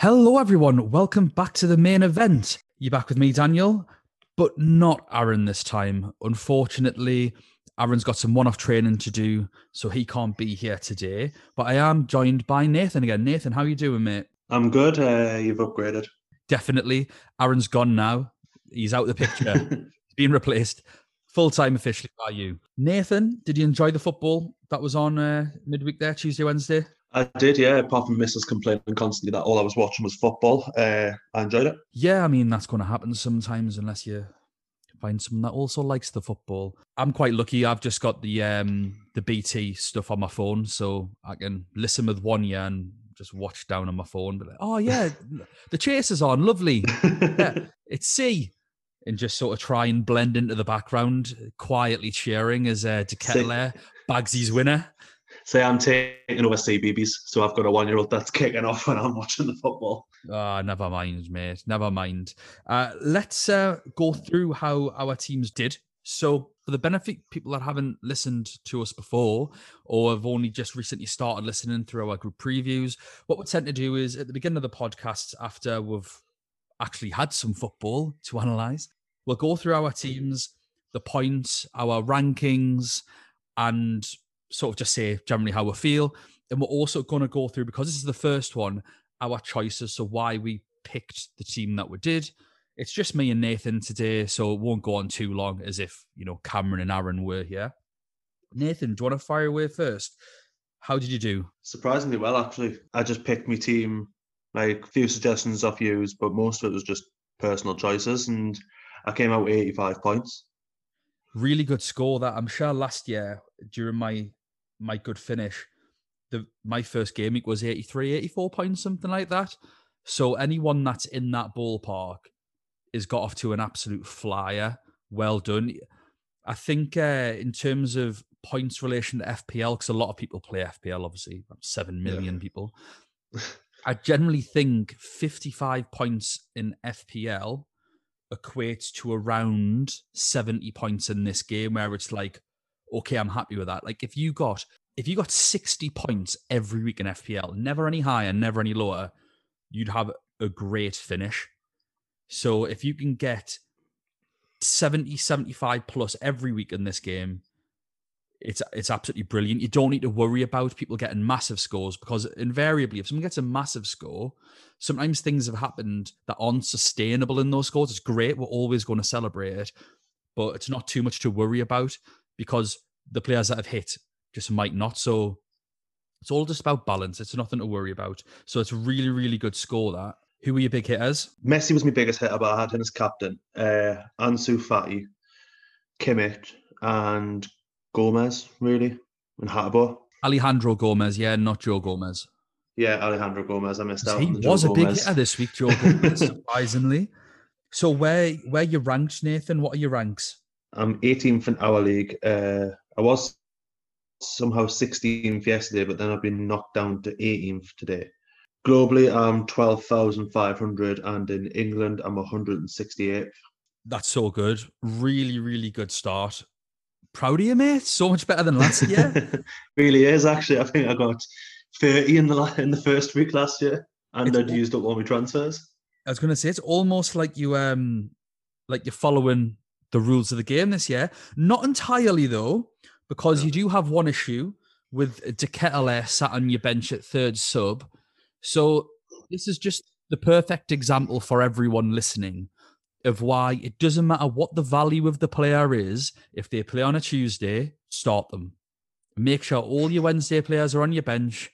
Hello, everyone. Welcome back to the main event. You're back with me, Daniel, but not Aaron this time. Unfortunately, Aaron's got some one off training to do, so he can't be here today. But I am joined by Nathan again. Nathan, how are you doing, mate? I'm good. Uh, you've upgraded. Definitely. Aaron's gone now. He's out of the picture. He's been replaced full time officially by you. Nathan, did you enjoy the football that was on uh, midweek there, Tuesday, Wednesday? I did, yeah. Apart from Mrs. complaining constantly that all I was watching was football, uh, I enjoyed it. Yeah, I mean that's going to happen sometimes unless you find someone that also likes the football. I'm quite lucky. I've just got the um the BT stuff on my phone, so I can listen with one ear and just watch down on my phone. But like, oh yeah, the chase is on. Lovely. yeah, it's C. And just sort of try and blend into the background, quietly cheering as uh, De Ketelaere bags his winner. Say I'm taking over CBeebies, so I've got a one-year-old that's kicking off when I'm watching the football. Ah, never mind, mate. Never mind. Uh, let's uh, go through how our teams did. So, for the benefit people that haven't listened to us before or have only just recently started listening through our group previews, what we tend to do is at the beginning of the podcast, after we've actually had some football to analyze, we'll go through our teams, the points, our rankings, and sort of just say generally how we feel. And we're also going to go through, because this is the first one, our choices. So, why we picked the team that we did. It's just me and Nathan today, so it won't go on too long as if, you know, Cameron and Aaron were here. Nathan, do you want to fire away first? How did you do? Surprisingly well, actually. I just picked my team, like a few suggestions off yous, but most of it was just personal choices, and I came out with 85 points. Really good score that I'm sure last year during my my good finish, the my first game week was 83, 84 points, something like that. So anyone that's in that ballpark is got off to an absolute flyer. Well done. I think uh, in terms of points relation to FPL, because a lot of people play FPL, obviously, seven million yeah. people. I generally think 55 points in FPL equates to around 70 points in this game, where it's like, okay, I'm happy with that. Like if you got if you got 60 points every week in FPL, never any higher, never any lower, you'd have a great finish. So if you can get 70, 75 plus every week in this game, it's it's absolutely brilliant. You don't need to worry about people getting massive scores because invariably, if someone gets a massive score, sometimes things have happened that aren't sustainable in those scores. It's great. We're always going to celebrate it, but it's not too much to worry about because the players that have hit just might not. So it's all just about balance. It's nothing to worry about. So it's really, really good score that. Who were your big hitters? Messi was my biggest hitter, but I had him as captain. Uh, Ansu Fati, Kimmich, and Gomez, really, and Hateboer. Alejandro Gomez, yeah, not Joe Gomez. Yeah, Alejandro Gomez. I missed out. He was Joe a big hitter this week, Joe Gomez, surprisingly. So where where you ranked, Nathan? What are your ranks? I'm 18th in our league. Uh, I was somehow 16th yesterday, but then I've been knocked down to 18th today. Globally, I'm 12,500, and in England, I'm 168th. That's so good. Really, really good start. Proud of you, mate. So much better than last year. really is actually. I think I got 30 in the in the first week last year, and it's, I'd used up all my transfers. I was going to say it's almost like you um like you're following the rules of the game this year. Not entirely though, because you do have one issue with De Ketelaere sat on your bench at third sub. So this is just the perfect example for everyone listening of why it doesn't matter what the value of the player is. If they play on a Tuesday, start them. Make sure all your Wednesday players are on your bench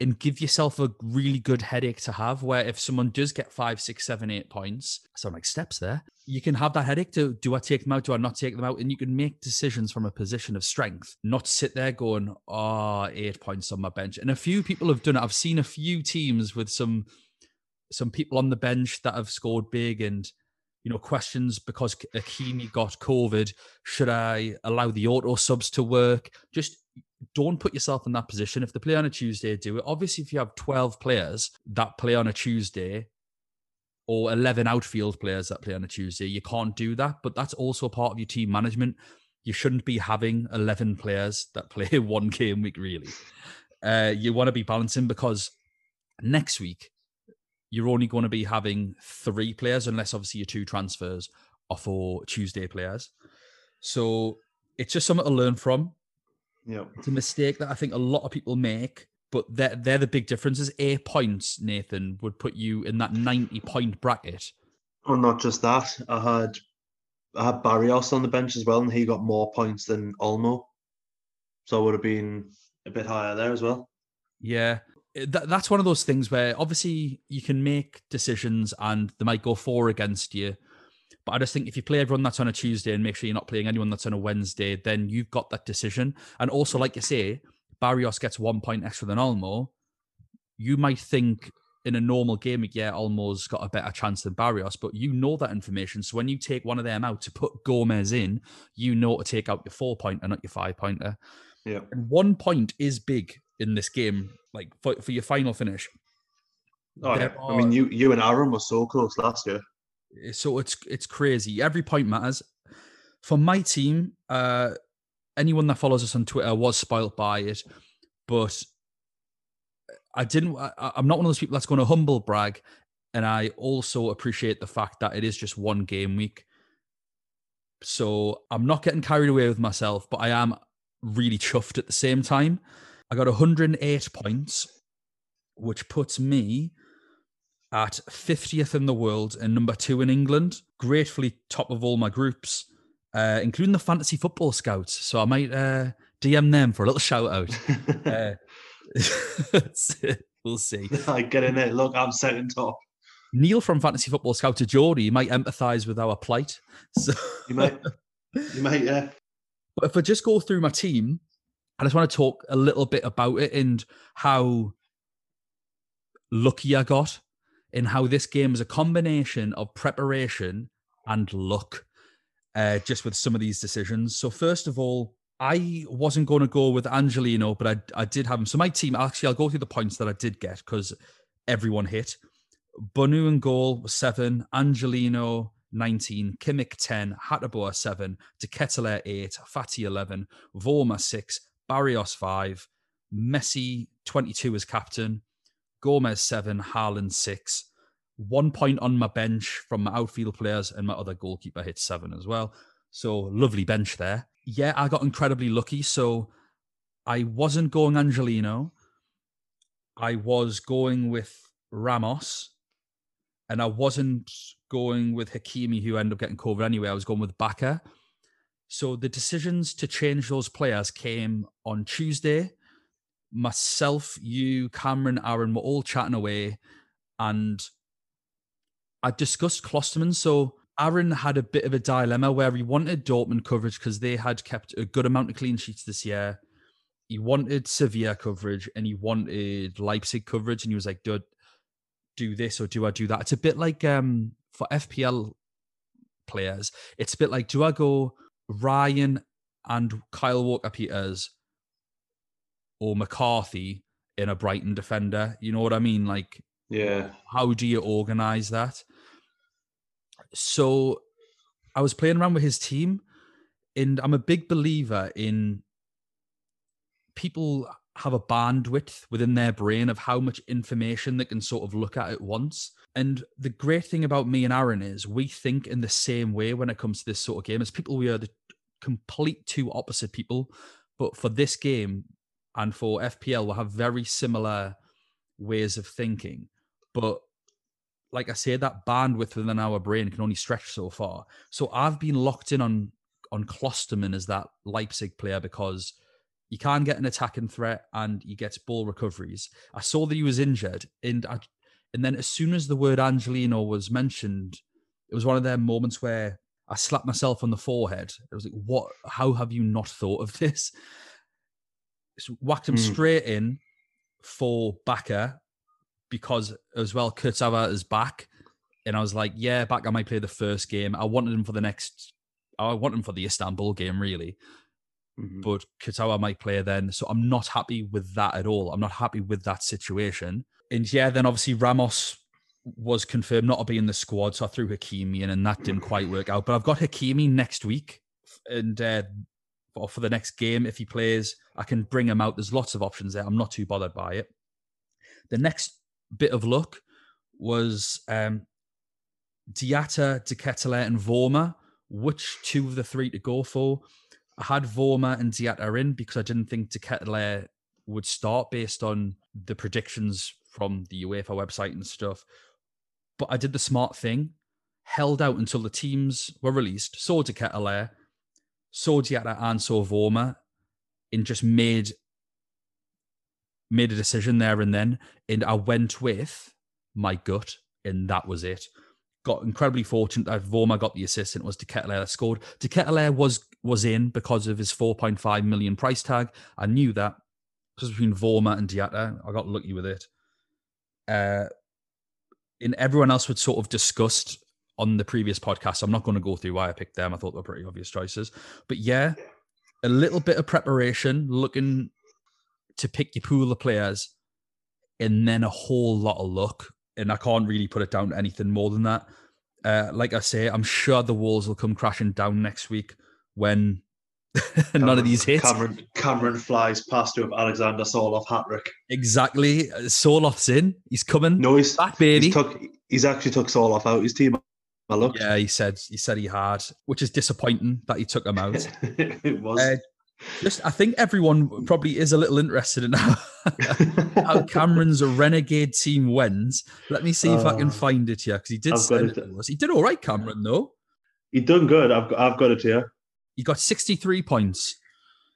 and give yourself a really good headache to have where if someone does get five, six, seven, eight points, I sound like steps there, you can have that headache to do I take them out, do I not take them out? And you can make decisions from a position of strength, not sit there going, oh, eight points on my bench. And a few people have done it. I've seen a few teams with some some people on the bench that have scored big and you know, questions because Hakimi got COVID. Should I allow the auto subs to work? Just don't put yourself in that position. If they play on a Tuesday, do it. Obviously, if you have 12 players that play on a Tuesday or 11 outfield players that play on a Tuesday, you can't do that. But that's also part of your team management. You shouldn't be having 11 players that play one game week, really. Uh, you want to be balancing because next week, you're only going to be having three players, unless obviously your two transfers are for Tuesday players. So it's just something to learn from. Yeah. It's a mistake that I think a lot of people make, but they're, they're the big differences. Eight points, Nathan, would put you in that 90 point bracket. Well, not just that. I had I had Barrios on the bench as well, and he got more points than Olmo. So I would have been a bit higher there as well. Yeah. That, that's one of those things where obviously you can make decisions and they might go for against you. But I just think if you play everyone that's on a Tuesday and make sure you're not playing anyone that's on a Wednesday, then you've got that decision. And also, like you say, Barrios gets one point extra than Olmo. You might think in a normal game yeah, Olmo's got a better chance than Barrios, but you know that information. So when you take one of them out to put Gomez in, you know to take out your four pointer, not your five pointer. Yeah. And one point is big in this game, like for, for your final finish. Oh, yeah. There I mean, you you and Aaron were so close last year. so it's it's crazy. Every point matters. For my team, uh, anyone that follows us on Twitter was spoilt by it, but I didn't. I, I'm not one of those people that's going to humble brag, and I also appreciate the fact that it is just one game week. So I'm not getting carried away with myself, but I am really chuffed at the same time. I got 108 points, which puts me at 50th in the world and number two in England. Gratefully top of all my groups, uh, including the Fantasy Football Scouts. So I might uh, DM them for a little shout out. Uh, we'll see. I get in there. Look, I'm second top. Neil from Fantasy Football Scout to Geordie might empathise with our plight. So You might, you might, yeah. But if I just go through my team, I just want to talk a little bit about it and how lucky I got, and how this game is a combination of preparation and luck, uh, just with some of these decisions. So first of all, I wasn't going to go with Angelino, but I I did have him. So my team, actually, I'll go through the points that I did get because everyone hit. Bounou and goal was seven, Angelino 19, Kimmich 10, Hateboer 7, De Ketelaere 8, Fati 11, Vormer 6, Barrios 5, Messi 22 as captain, Gomez 7, Haaland 6. One point on my bench from my outfield players, and my other goalkeeper hit 7 as well. So lovely bench there. Yeah, I got incredibly lucky. So I wasn't going Angelino. I was going with Ramos and I wasn't going with Hakimi, who ended up getting COVID anyway. I was going with Bakker. So the decisions to change those players came on Tuesday. Myself, you, Cameron, Aaron were all chatting away, and I discussed Klostermann. So Aaron had a bit of a dilemma where he wanted Dortmund coverage because they had kept a good amount of clean sheets this year. He wanted Sevilla coverage and he wanted Leipzig coverage, and he was like, "Dude, do this or do I do that? It's a bit like um for FPL players, it's a bit like do I go Ryan and Kyle Walker Peters or McCarthy in a Brighton defender? You know what I mean? Like Yeah. how do you organize that? So I was playing around with his team, and I'm a big believer in people have a bandwidth within their brain of how much information they can sort of look at at once. And the great thing about me and Aaron is we think in the same way when it comes to this sort of game. As people, we are the complete two opposite people. But for this game and for FPL, we'll have very similar ways of thinking. But like I say, that bandwidth within our brain can only stretch so far. So I've been locked in on on Klostermann as that Leipzig player because you can't get an attacking threat and he gets ball recoveries. I saw that he was injured, and I, and then as soon as the word Angelino was mentioned, it was one of their moments where I slapped myself on the forehead. It was like, "What? How have you not thought of this?" So whacked him Hmm. straight in for Bakker because as well Kurzawa is back, and I was like, "Yeah, back I might play the first game." I wanted him for the next. I want him for the Istanbul game, really Mhm. but Kurzawa might play then. So I'm not happy with that at all. I'm not happy with that situation. And yeah, then obviously Ramos was confirmed not to be in the squad, so I threw Hakimi in, and that didn't quite work out. But I've got Hakimi next week, and uh, for for the next game, if he plays, I can bring him out. There's lots of options there. I'm not too bothered by it. The next bit of luck was um, Diatta, De Ketelaere, and Vormer. Which two of the three to go for? I had Vormer and Diatta in because I didn't think De Ketelaere would start based on the predictions from the UEFA website and stuff. But I did the smart thing, held out until the teams were released, saw De Ketelaere, saw Diatta and saw Vormer, and just made made a decision there and then. And I went with my gut, and that was it. Got incredibly fortunate that Vormer got the assist and it was De Ketelaere that scored. De Ketelaere was was in because of his 4.5 million price tag. I knew that. Because between Vormer and Diatta, I got lucky with it. Uh, and everyone else would sort of discussed on the previous podcast. I'm not going to go through why I picked them. I thought they were pretty obvious choices. But yeah, a little bit of preparation, looking to pick your pool of players, and then a whole lot of luck. And I can't really put it down to anything more than that. Uh, like I say, I'm sure the walls will come crashing down next week when Cameron, none of these hits. Cameron, Cameron flies past with Alexander Sørloth hat trick. Exactly. Sørloth's in. He's coming. No, he's back, baby. He's, took, he's actually took Sørloth out his team. I looked. Yeah, he said he said he had, which is disappointing that he took him out. it was. Uh, just, I think everyone probably is a little interested in how, how Cameron's renegade team wins. Let me see if I can Uh, find it here because he did send it. it to us. He did all right, Cameron. Though he done good. I've got, I've got it here. he got 63 points.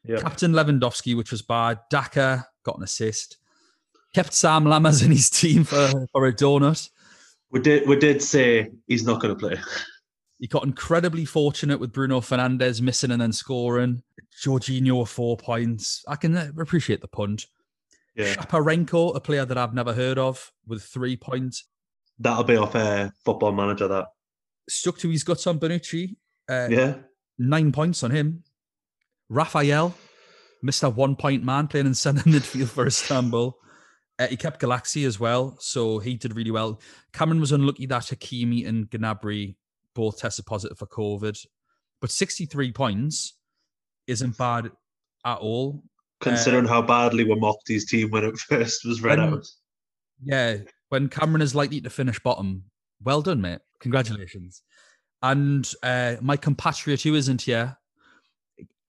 Yeah. Captain Lewandowski, which was bad. Daka got an assist. Kept Sam Lammers in his team for, for a donut. We did we did say he's not going to play. He got incredibly fortunate with Bruno Fernandes missing and then scoring. Jorginho with four points. I can uh, appreciate the punt. Yeah, Shaparenko, a player that I've never heard of, with three points. that'll be off uh, Football Manager. That Stuck to his guts on Bonucci. Uh, yeah. Nine points on him. Raphael, Mr. One Point Man, playing in centre midfield for Istanbul. Uh, he kept Galaxy as well, so he did really well. Cameron was unlucky that Hakimi and Gnabry both tested positive for COVID, but 63 points isn't bad at all. Considering how badly we mocked his team when it first was read When- out. Yeah, when Cameron is likely to finish bottom, well done, mate. Congratulations. And uh, my compatriot who isn't here,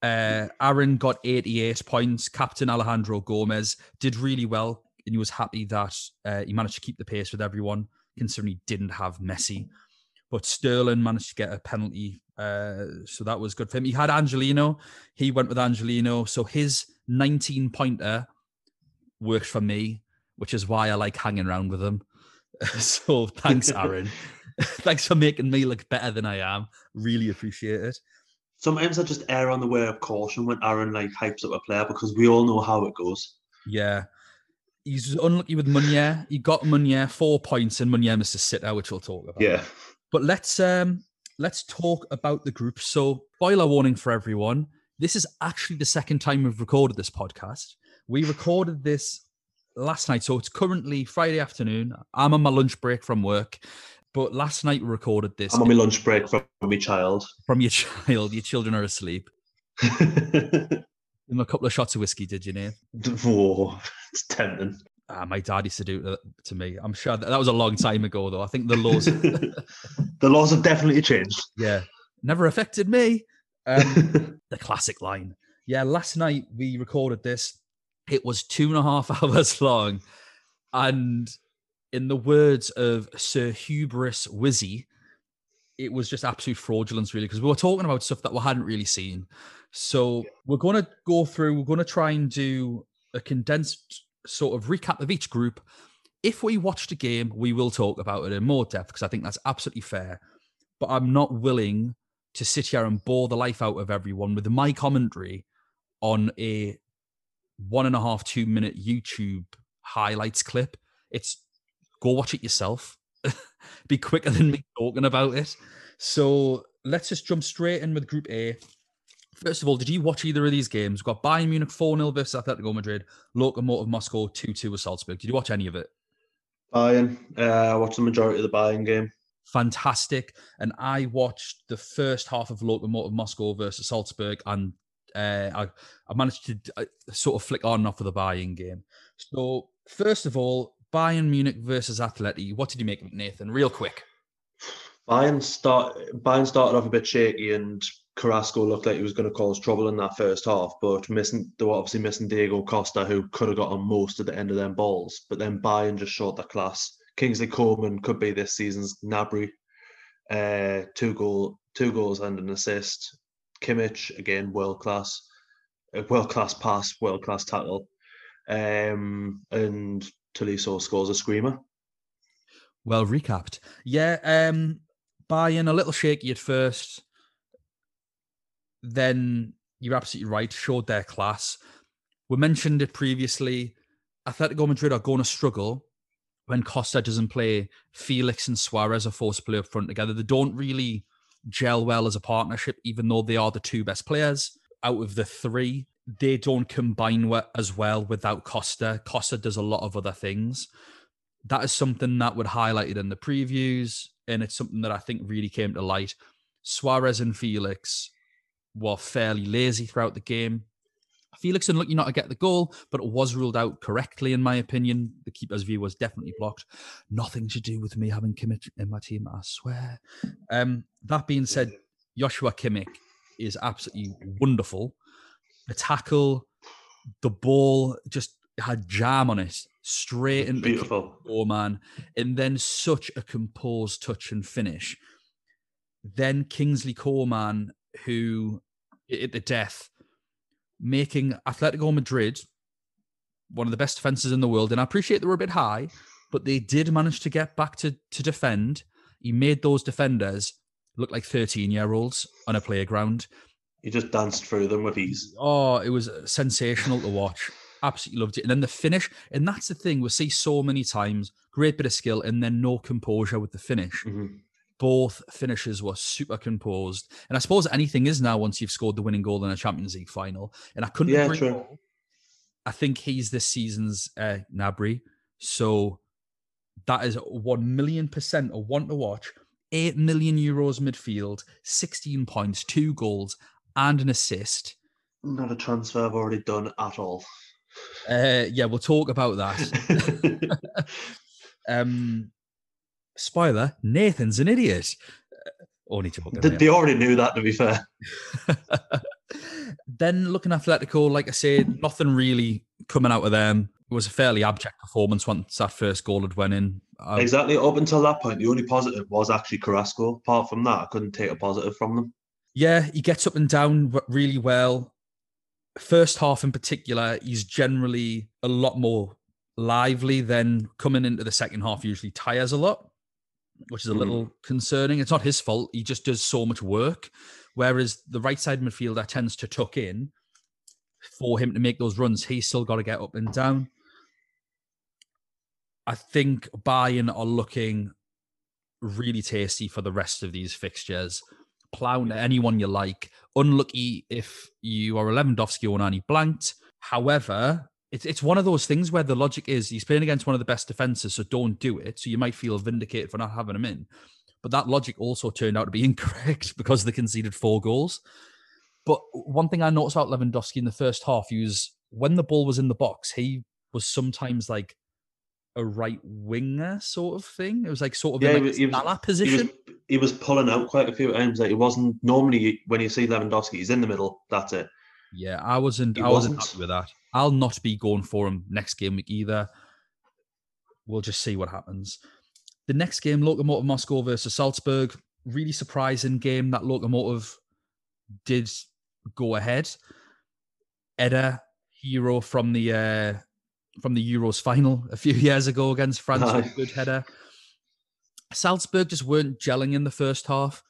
uh, Aaron got 88 points. Captain Alejandro Gomez did really well, and he was happy that uh, he managed to keep the pace with everyone, considering he didn't have Messi. But Sterling managed to get a penalty, uh, so that was good for him. He had Angelino. He went with Angelino, so his 19 pointer worked for me which is why I like hanging around with him. so thanks, Aaron. thanks for making me look better than I am. Really appreciate it. Sometimes I just err on the way of caution when Aaron like hypes up a player because we all know how it goes. Yeah. He's unlucky with Meunier. He got Meunier four points and Meunier missed a sitter, which we'll talk about. Yeah. But let's um let's talk about the group. So spoiler warning for everyone. This is actually the second time we've recorded this podcast. We recorded this last night, so it's currently Friday afternoon. I'm on my lunch break from work, but last night we recorded this I'm on my lunch break from my child. from your child. Your children are asleep. Give them a couple of shots of whiskey, did you, Nate? Whoa, it's tempting. Ah, my dad used to do it to me. I'm sure that, that was a long time ago, though. I think the laws, the laws have definitely changed. yeah, never affected me. Um, the classic line. Yeah, last night we recorded this. It was two and a half hours long. And in the words of Sir Hubris Wizzy, it was just absolute fraudulence, really, because we were talking about stuff that we hadn't really seen. So we're going to go through, we're going to try and do a condensed sort of recap of each group. If we watched a game, we will talk about it in more depth because I think that's absolutely fair. But I'm not willing to sit here and bore the life out of everyone with my commentary on a one and a half, two minute YouTube highlights clip. It's go watch it yourself. Be quicker than me talking about it. So let's just jump straight in with Group A. First of all, did you watch either of these games? We've got Bayern Munich 4 0 versus Atletico Madrid, Lokomotiv Moscow 2 2 with Salzburg. Did you watch any of it? Bayern. Uh, I watched the majority of the Bayern game. fantastic. And I watched the first half of Lokomotiv Moscow versus Salzburg, and uh, I, I managed to uh, sort of flick on and off of the Bayern game. So, first of all, Bayern Munich versus Atleti. What did you make of it, Nathan? Real quick. Bayern start Bayern started off a bit shaky and Carrasco looked like he was going to cause trouble in that first half, but missing they were obviously missing Diego Costa, who could have got on most at the end of them balls. But then Bayern just showed the class. Kingsley Coman could be this season's Gnabry. Uh, two goal, two goals and an assist. Kimmich again, world class, world class pass, world class tackle. Um, and Tolisso scores a screamer. Well recapped. Yeah, um, Bayern a little shaky at first then you're absolutely right, showed their class. We mentioned it previously. Atletico Madrid are going to struggle when Costa doesn't play. Felix and Suarez are forced to play up front together. They don't really gel well as a partnership, even though they are the two best players out of the three. They don't combine as well without Costa. Costa does a lot of other things. That is something that would highlighted in the previews, and it's something that I think really came to light. Suarez and Felix were fairly lazy throughout the game. Felix unlucky not to get the goal, but it was ruled out correctly, in my opinion. The keeper's view was definitely blocked. Nothing to do with me having Kimmich in my team, I swear. Um, that being said, Joshua Kimmich is absolutely wonderful. The tackle, the ball just had jam on it, straight into beautiful. Oh man, and then such a composed touch and finish. Then Kingsley Coman who at the death, making Atletico Madrid one of the best defenses in the world. And I appreciate they were a bit high, but they did manage to get back to, to defend. He made those defenders look like 13 year olds on a playground. He just danced through them with ease. Oh, it was sensational to watch. Absolutely loved it. And then the finish, and that's the thing we see so many times great bit of skill and then no composure with the finish. Mm-hmm both finishes were super composed. And I suppose anything is now once you've scored the winning goal in a Champions League final. And I couldn't yeah, agree true. more. I think he's this season's uh, Gnabry. So that is 1 million percent a one to watch. 8 million euros midfield, 16 points, two goals, and an assist. Not a transfer I've already done at all. Uh, yeah, we'll talk about that. um, spoiler, Nathan's an idiot. Uh, only joking. They, they already knew that, to be fair. then looking at Atletico, like I said, nothing really coming out of them. It was a fairly abject performance once that first goal had went in. Um, exactly. Up until that point, the only positive was actually Carrasco. Apart from that, I couldn't take a positive from them. Yeah, he gets up and down really well. First half in particular, he's generally a lot more lively than coming into the second half usually tires a lot which is a little mm. concerning. It's not his fault. He just does so much work. Whereas the right side midfielder tends to tuck in for him to make those runs. He's still got to get up and down. I think Bayern are looking really tasty for the rest of these fixtures. Plow anyone you like. Unlucky if you are a Lewandowski or he blanked. However, it's it's one of those things where the logic is he's playing against one of the best defenses, so don't do it. So you might feel vindicated for not having him in. But that logic also turned out to be incorrect because they conceded four goals. But one thing I noticed about Lewandowski in the first half, he was when the ball was in the box, he was sometimes like a right winger sort of thing. It was like sort of yeah, in like was, Salah position. He was, he was, pulling out quite a few times. Like it wasn't normally when you see Lewandowski, he's in the middle. That's it. Yeah, I wasn't. He I wasn't wasn't. happy with that. I'll not be going for him next game week either. We'll just see what happens. The next game, Lokomotiv Moscow versus Salzburg. Really surprising game that Lokomotiv did go ahead. Eder, hero from the uh, from the Euros final a few years ago against France, with good header. Salzburg just weren't gelling in the first half.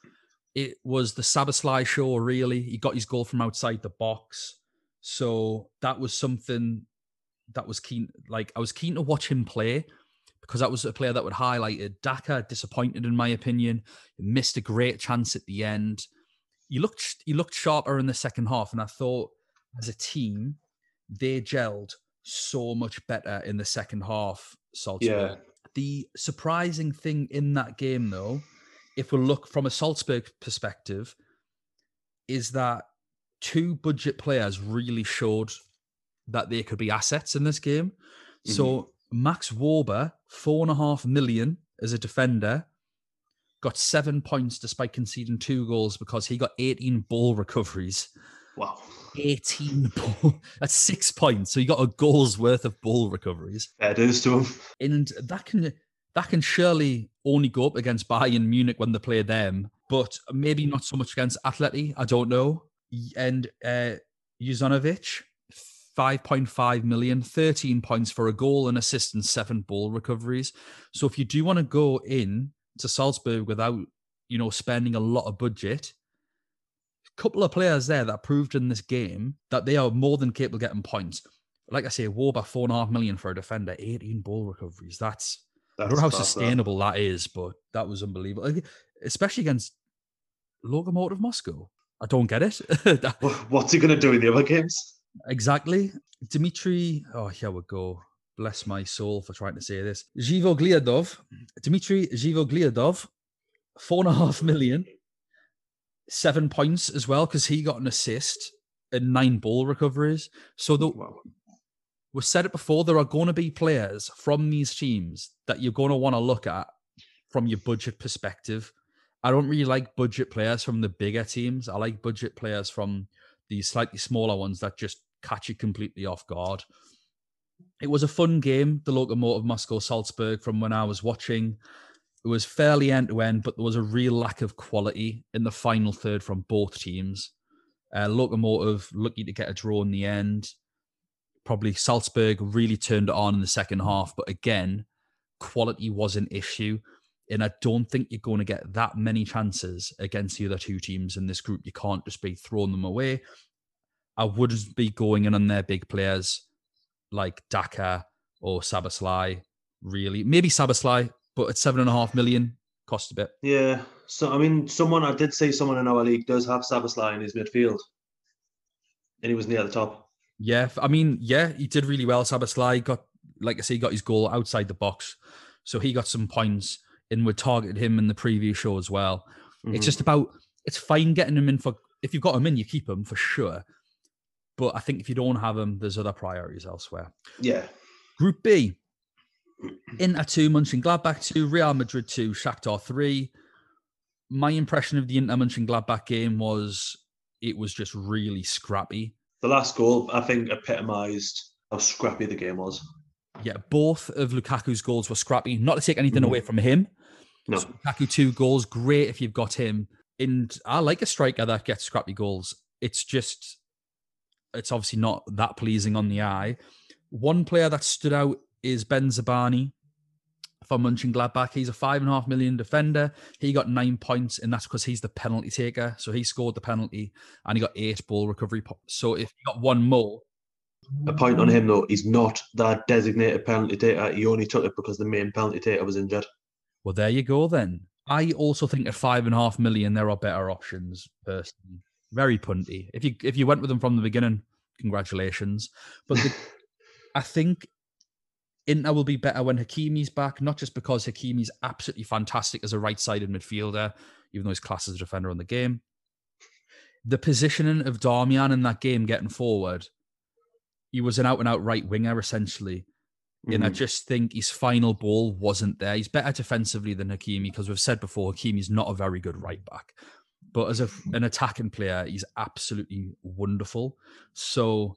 It was the Szoboszlai show, really. He got his goal from outside the box. So that was something that was keen. Like I was keen to watch him play because that was a player that would highlight it. Daka disappointed in my opinion. He missed a great chance at the end. He looked he looked sharper in the second half, and I thought as a team they gelled so much better in the second half. Salzburg. Yeah. The surprising thing in that game, though, if we look from a Salzburg perspective, is that two budget players really showed that they could be assets in this game. Mm-hmm. So Max Wöber, four and a half million as a defender, got seven points despite conceding two goals because he got 18 ball recoveries. Wow. 18 ball. That's six points. So he got a goal's worth of ball recoveries. Fair dues to him. And that can that can surely only go up against Bayern Munich when they play them, but maybe not so much against Atleti. I don't know. And uh Junuzovic, 5.5 million, 13 points for a goal, and assist, and seven ball recoveries. So if you do want to go in to Salzburg without, you know, spending a lot of budget, a couple of players there that proved in this game that they are more than capable of getting points. Like I say, Wöber four and a half million for a defender, 18 ball recoveries. That's, That's I don't know how class, that. sustainable that is, but that was unbelievable. Like, Especially against Lokomotiv Moscow. I don't get it. That- What's he going to do in the other games? Exactly. Dmitry, oh, here we go. Bless my soul for trying to say this. Zhivogliadov, Dmitry Zhivogliadov, four and a half million, seven points as well, because he got an assist and nine ball recoveries. So the, Wow. We said it before, there are going to be players from these teams that you're going to want to look at from your budget perspective. I don't really like budget players from the bigger teams. I like budget players from the slightly smaller ones that just catch you completely off guard. It was a fun game, the Lokomotiv Moscow Salzburg, from when I was watching. It was fairly end to end, but there was a real lack of quality in the final third from both teams. Uh, Lokomotiv lucky to get a draw in the end. Probably Salzburg really turned on in the second half, but again, quality was an issue. And I don't think you're going to get that many chances against the other two teams in this group. You can't just be throwing them away. I wouldn't be going in on their big players like Daka or Szoboszlai, really. Maybe Szoboszlai, but at seven and a half million, cost a bit. Yeah. So, I mean, someone, I did say someone in our league does have Szoboszlai in his midfield. And he was near the top. Yeah, I mean, yeah, he did really well. Szoboszlai got, like I say, he got his goal outside the box. So he got some points and we targeted him in the preview show as well. Mhm. It's just about, it's fine getting him in for, if you've got him in, you keep him for sure. But I think if you don't have him, there's other priorities elsewhere. Yeah. Group B, Inter 2, Mönchengladbach 2, Real Madrid 2, Shakhtar 3. My impression of the Inter Mönchengladbach game was it was just really scrappy. The last goal, I think, epitomised how scrappy the game was. Yeah, both of Lukaku's goals were scrappy. Not to take anything Mhm. away from him. No. So Lukaku two goals, great if you've got him. And I like a striker that gets scrappy goals. It's just, it's obviously not that pleasing on the eye. One player that stood out is Bensebaini for Mönchengladbach. He's a five and a half million defender. He got nine points, and that's because he's the penalty taker. So he scored the penalty, and he got eight ball recovery. po- So if you got one more, A point on him, though, he's not that designated penalty taker. He only took it because the main penalty taker was injured. Well, there you go then. I also think at five and a half million there are better options. Personally, very punty. If you if you went with them from the beginning, congratulations. But the, I think Inter will be better when Hakimi's back, not just because Hakimi's absolutely fantastic as a right-sided midfielder, even though he's classed as a defender on the game. The positioning of Darmian in that game getting forward, he was an out-and-out right winger essentially. And I Mhm. just think his final ball wasn't there. He's better defensively than Hakimi because we've said before Hakimi's not a very good right back. But as a, an attacking player, he's absolutely wonderful. So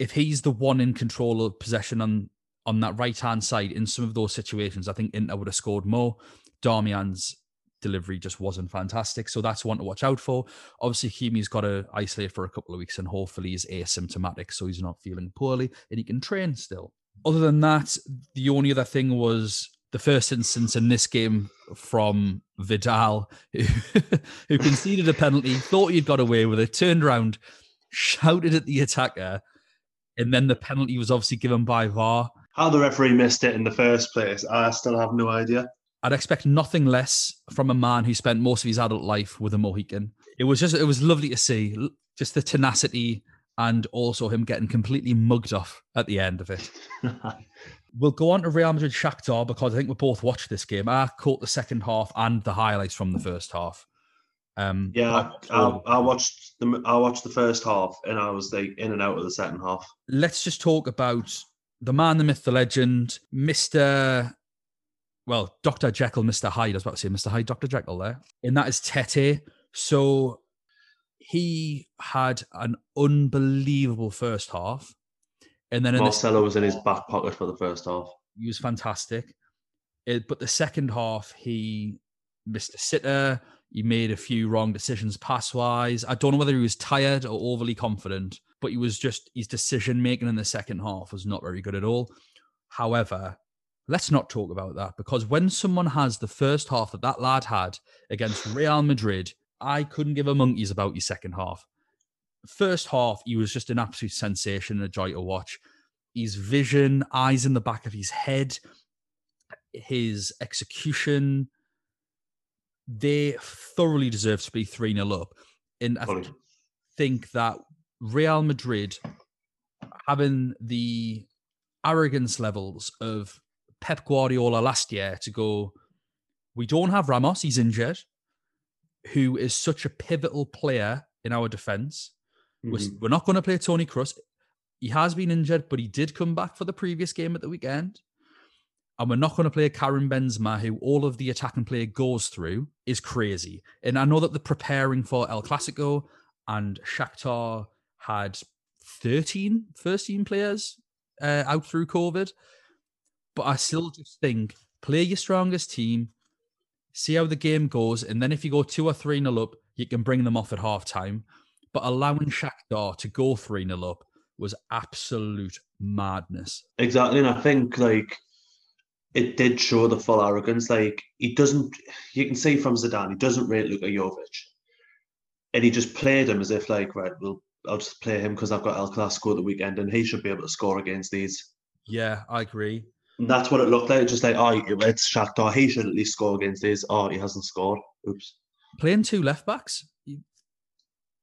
if he's the one in control of possession on on that right hand side in some of those situations, I think Inter would have scored more. Darmian's delivery just wasn't fantastic. So that's one to watch out for. Obviously, Hakimi's got to isolate for a couple of weeks and hopefully he's asymptomatic so he's not feeling poorly and he can train still. Other than that, the only other thing was the first instance in this game from Vidal, who, who conceded a penalty, thought he'd got away with it, turned around, shouted at the attacker, and then the penalty was obviously given by VAR. How the referee missed it in the first place, I still have no idea. I'd expect nothing less from a man who spent most of his adult life with a Mohican. It was just, it was lovely to see, just the tenacity and also him getting completely mugged off at the end of it. We'll go on to Real Madrid Shakhtar because I think we both watched this game. I caught the second half and the highlights from the first half. Um, yeah, I, I watched the I watched the first half, and I was like in and out of the second half. let's just talk about the man, the myth, the legend, Mr. Well, Dr. Jekyll, Mr. Hyde. I was about to say Mr. Hyde, Dr. Jekyll there. And that is Tete. So he had an unbelievable first half. And then in the, Marcelo was in his back pocket for the first half. he was fantastic. It, but the second half, he missed a sitter. He made a few wrong decisions pass wise. I don't know whether he was tired or overly confident, but he was just his decision making in the second half was not very good at all. However, let's not talk about that because when someone has the first half that that lad had against Real Madrid, I couldn't give a monkeys about his second half. First half, he was just an absolute sensation and a joy to watch. His vision, eyes in the back of his head, his execution, they thoroughly deserve to be 3 0 up. And I th- think that Real Madrid having the arrogance levels of Pep Guardiola last year to go, we don't have Ramos, he's injured, who is such a pivotal player in our defense. We're, Mhm. we're not going to play Toni Kroos. He has been injured, but he did come back for the previous game at the weekend. And we're not going to play Karim Benzema, who all of the attack and play goes through, is crazy. And I know that they're preparing for El Clasico, and Shakhtar had 13 first team players uh, out through COVID. But I still just think play your strongest team, see how the game goes, and then if you go two or three nil up, you can bring them off at half time. But allowing Shakhtar to go 3 nil up was absolute madness. Exactly, and I think like it did show the full arrogance. Like he doesn't, you can see from Zidane, he doesn't really look at Jovic, and he just played him as if like, right, well, I'll just play him because I've got El Clasico the weekend, and he should be able to score against these. Yeah, I agree. And that's what it looked like. Just like, oh, it's Shakhtar, he should at least score against these. Oh, he hasn't scored. Oops. Playing two left backs,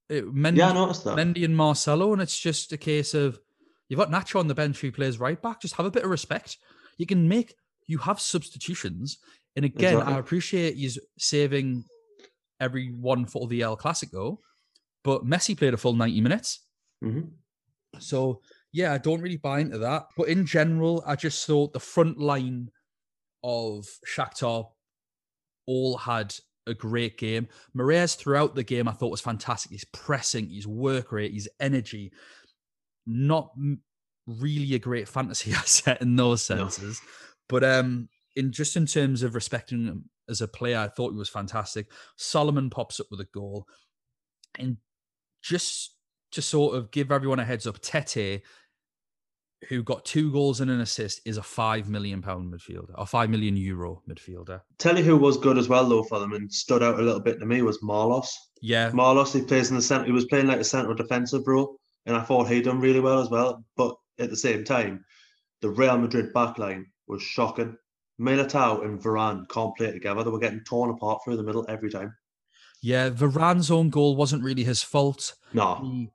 it, Mendy, Yeah, I noticed that. Mendy and Marcelo, and it's just a case of you've got Nacho on the bench who plays right back. Just have a bit of respect. You can make, you have substitutions. And again, Exactly. I appreciate you saving everyone for the El Clasico, but Messi played a full 90 minutes. Mhm. So yeah, I don't really buy into that. But in general, I just thought the front line of Shakhtar all had a great game. Moraes throughout the game I thought was fantastic. His pressing, his work rate, his energy. Not really a great fantasy asset in those No. senses, but um, in just in terms of respecting him as a player, I thought he was fantastic. Solomon pops up with a goal, and just to sort of give everyone a heads up, Tete, who got two goals and an assist, is a five million pound midfielder or five million euro midfielder. Tell you who was good as well though for them and stood out a little bit to me was Marlos. Yeah, Marlos, he plays in the centre. He was playing like a central defensive role, and I thought he done really well as well. But at the same time, the Real Madrid backline was shocking. Militao and Varane can't play together. They were getting torn apart through the middle every time. yeah. Varane's own goal wasn't really his fault. No, He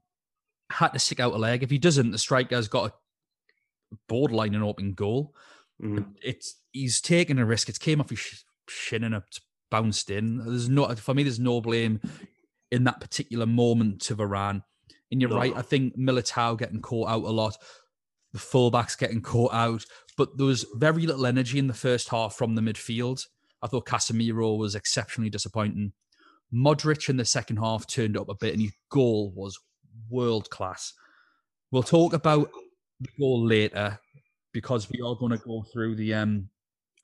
had to stick out a leg. If he doesn't, the striker's got a borderline an open goal. Mhm. It's he's taking a risk. It's came off his shin and it's bounced in. There's no for me. There's no blame in that particular moment to Varane. And you're No. right. I think Militao getting caught out a lot. The fullbacks getting caught out, but there was very little energy in the first half from the midfield. I thought Casemiro was exceptionally disappointing. Modric in the second half turned up a bit, and his goal was world class. We'll talk about the goal later because we are going to go through the um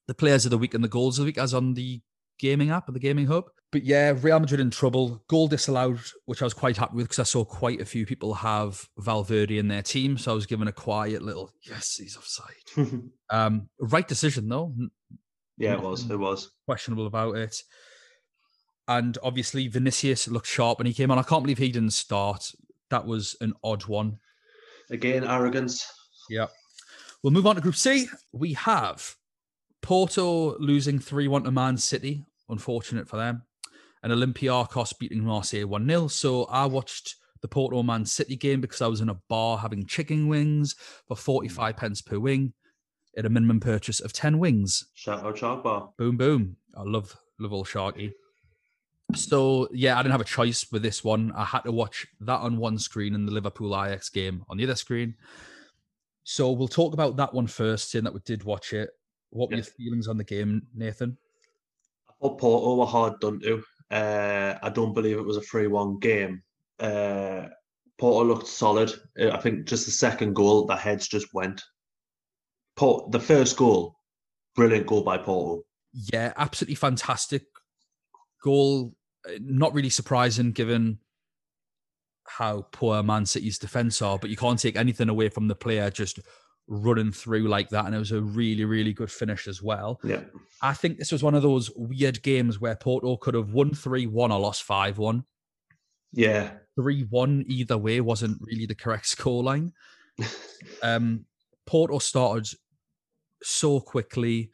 the players of the week and the goals of the week as on the gaming app the gaming hub. But yeah, Real Madrid in trouble. Goal disallowed, which I was quite happy with because I saw quite a few people have Valverde in their team. So I was given a quiet little yes, he's offside. Um, right decision though, yeah, it was. It was. questionable about it. And obviously Vinicius looked sharp when he came on. I can't believe he didn't start. That was an odd one. Again, arrogance. Yeah. We'll move on to Group C. We have Porto losing 3 1 to Man City. Unfortunate for them. And Olympiacos beating Marseille 1 0. So I watched the Porto Man City game because I was in a bar having chicken wings for 45 pence per wing at a minimum purchase of 10 wings. Shout out Shark Bar. Boom, boom. I love, love old Sharky. So yeah, I didn't have a choice with this one. I had to watch that on one screen and the Liverpool Ajax game on the other screen. So we'll talk about that one first, seeing that we did watch it. What were your feelings on the game, Nathan? I thought Porto were hard done to. Uh, I don't believe it was a 3 1 game. Uh, Porto looked solid. Uh, I think just the second goal, the heads just went. Port, the first goal, brilliant goal by Porto. Yeah, absolutely fantastic goal. Uh, Not really surprising given how poor Man City's defense are, but you can't take anything away from the player just running through like that. And it was a really, really good finish as well. Yeah. I think this was one of those weird games where Porto could have won 3 1 or lost 5 1. Yeah. 3 1 either way wasn't really the correct scoreline. um, Porto started so quickly,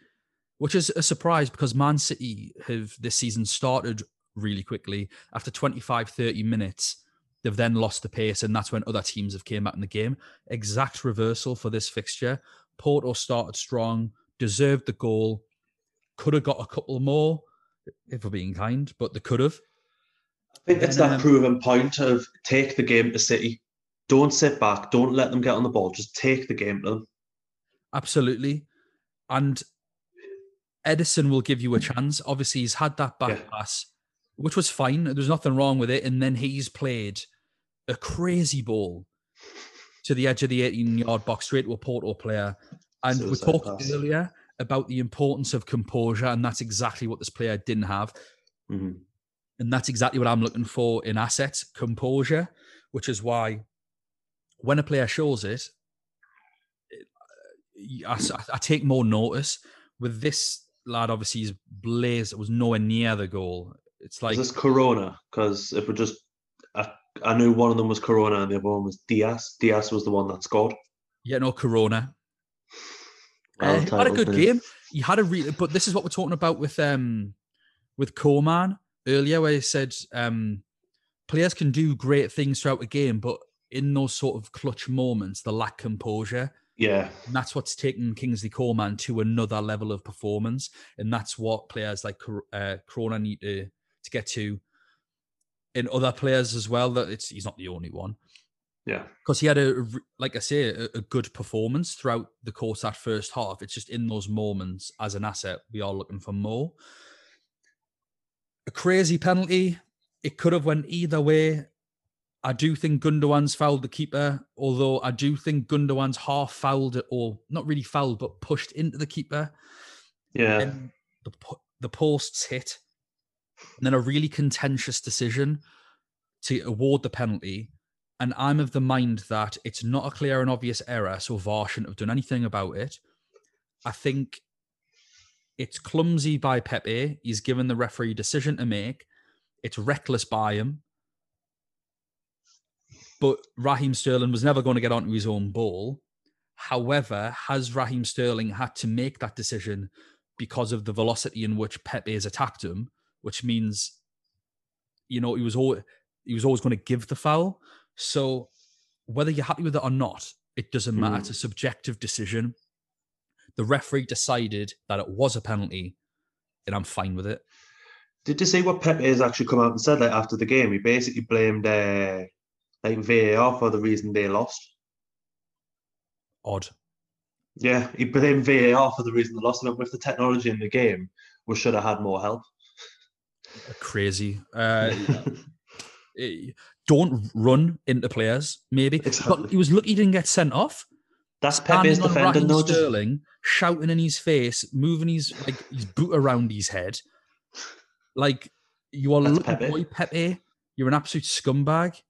which is a surprise because Man City have this season started really quickly. After 25, 30 minutes, they've then lost the pace, and that's when other teams have came out in the game. Exact reversal for this fixture. Porto started strong, deserved the goal, could have got a couple more, if we're being kind, but they could have. I think it's And, that um, proven point of take the game to City. Don't sit back. Don't let them get on the ball. Just take the game to them. Absolutely. And Ederson will give you a chance. Obviously, he's had that back Yeah. pass, which was fine. There's nothing wrong with it. And then he's played a crazy ball to the edge of the 18 yard box straight to a Porto player. And we talked pass. earlier about the importance of composure, and that's exactly what this player didn't have. Mhm. And that's exactly what I'm looking for in assets composure, which is why when a player shows it, I- I take more notice. With this lad, obviously, he's blazed. It was nowhere near the goal. It's like, Is this Corona? Because if we're just, I, I knew one of them was Corona and the other one was Diaz. Diaz was the one that scored. yeah, no, Corona. Well Uh, he had a good mate. game. He had a really, but this is what we're talking about with um with Coman earlier, where he said um players can do great things throughout a game, but in those sort of clutch moments, the lack composure. Yeah, And that's what's taken Kingsley Coman to another level of performance. And that's what players like uh, Corona need to, to get to in other players as well. That it's he's not the only one yeah, because he had a like I say a, a good performance throughout the course of that first half. It's just in those moments as an asset we are looking for more. A crazy penalty. It could have went either way. I do think Gundogan's fouled the keeper, although I do think Gundogan's half fouled it, or not really fouled, but pushed into the keeper. yeah. And the the posts hit, and then a really contentious decision to award the penalty. And I'm of the mind that it's not a clear and obvious error, so VAR shouldn't have done anything about it. I think it's clumsy by Pepe. He's given the referee a decision to make. It's reckless by him. But Raheem Sterling was never going to get onto his own ball. However, has Raheem Sterling had to make that decision because of the velocity in which Pepe has attacked him, which means, you know, he was always he was always going to give the foul. So whether you're happy with it or not, it doesn't matter. Mhm. It's a subjective decision. The referee decided that it was a penalty, and I'm fine with it. Did you see what Pepe has actually come out and said like after the game? He basically blamed uh, like VAR for the reason they lost. Odd. Yeah, he blamed VAR for the reason they lost. And with the technology in the game, we should have had more help. Crazy. Uh, eh, don't run into players, maybe. But he was lucky he didn't get sent off. That's Pepe's defending though. Sterling, shouting in his face, moving his like his boot around his head. Like you are That's lucky Pepe. boy, Pepe. You're an absolute scumbag,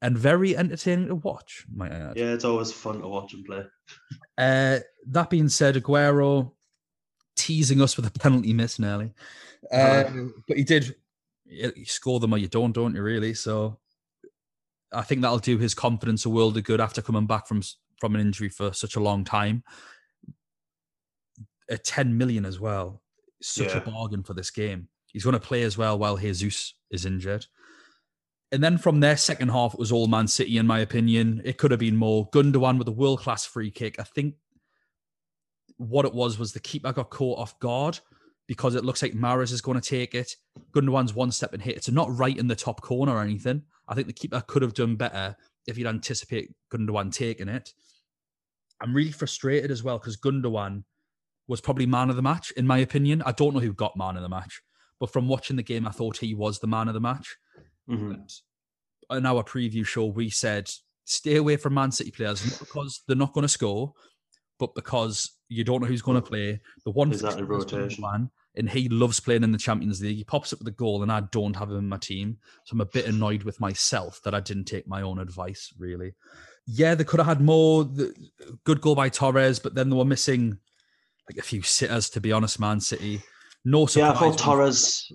and very entertaining to watch. Might I add. yeah, it's always fun to watch him play. Uh, that being said, Aguero teasing us with a penalty miss nearly, uh, Uh-huh. but he did. You score them or you don't, don't you? Really? So I think that'll do his confidence a world of good after coming back from from an injury for such a long time. At ten million as well, such a bargain for this game. He's going to play as well while Jesus is injured. And then from their second half, it was all Man City, in my opinion. It could have been more. Gundogan with a world class free kick. I think what it was was the keeper got caught off guard because it looks like Mahrez is going to take it. Gundogan's one step and hit. It's not right in the top corner or anything. I think the keeper could have done better if he'd anticipate Gundogan taking it. I'm really frustrated as well because Gundogan was probably man of the match, in my opinion. I don't know who got man of the match, but from watching the game, I thought he was the man of the match. Mhm. And in our preview show, we said stay away from Man City players, not because they're not going to score, but because you don't know who's going to mm. play. The one Exactly, rotation. Gundogan, and he loves playing in the Champions League. He pops up with a goal, and I don't have him in my team. So I'm a bit annoyed with myself that I didn't take my own advice, really. Yeah, they could have had more. The, good goal by Torres, but then they were missing like a few sitters, to be honest, Man City. No surprise. Yeah. I thought Torres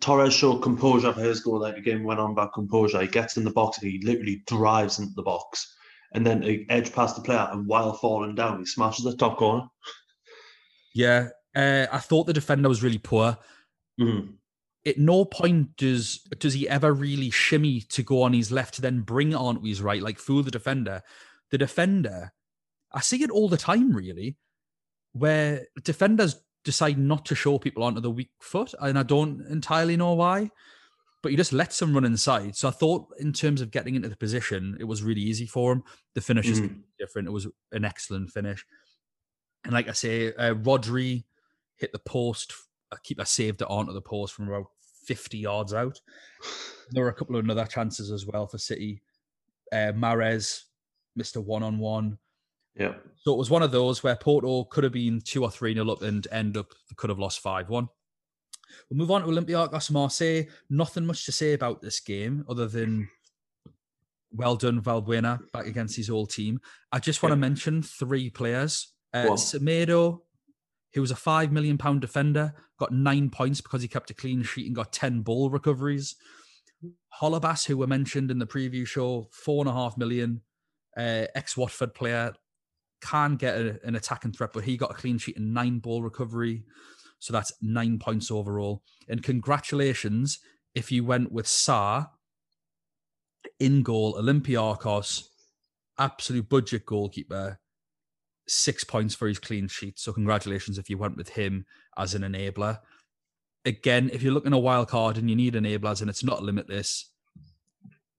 Torres showed composure for his goal. Like the game went on about composure. He gets in the box and he literally drives into the box, and then he edge past the player, and while falling down, he smashes the top corner. Yeah, uh, I thought the defender was really poor. Mhm. At no point does does he ever really shimmy to go on his left to then bring it onto his right, like fool the defender. The defender, I see it all the time, really, where defenders decide not to show people onto the weak foot, and I don't entirely know why. But he just lets them run inside. So I thought, in terms of getting into the position, it was really easy for him. The finish is Mhm. different. It was an excellent finish. And like I say, uh, Rodri hit the post. I keep I saved it onto the post from about 50 yards out. There were a couple of other chances as well for City. Uh, Mahrez missed a one on one. Yeah, So it was one of those where Porto could have been two or three nil up and end up could have lost five one. We'll move on to Olympiacos Marseille. Nothing much to say about this game other than well done Valbuena back against his old team. I just want to mention three players. Uh, on. Semedo, who was a five million pound defender, got nine points because he kept a clean sheet and got ten ball recoveries. Holebas, who were mentioned in the preview show, four and a half million, uh, ex Watford player, can get a, an attacking threat, but he got a clean sheet and nine ball recovery. So that's nine points overall. And congratulations if you went with Sa in goal, Olympiakos, absolute budget goalkeeper, six points for his clean sheet. So congratulations if you went with him as an enabler. Again, if you're looking a wild card and you need enablers and it's not limitless,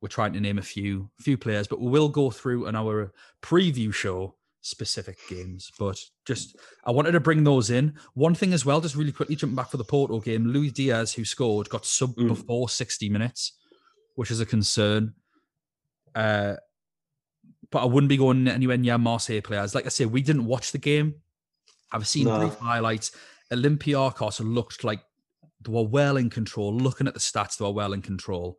we're trying to name a few few players, but we will go through in our preview show specific games. But just I wanted to bring those in. One thing as well, just really quickly jumping back for the Porto game, Luis Diaz, who scored, got sub Mm. before 60 minutes, which is a concern. Uh but I wouldn't be going anywhere near Marseille players. Like I say, we didn't watch the game. I've seen No. brief highlights. Olympiacos looked like they were well in control. Looking at the stats, they were well in control.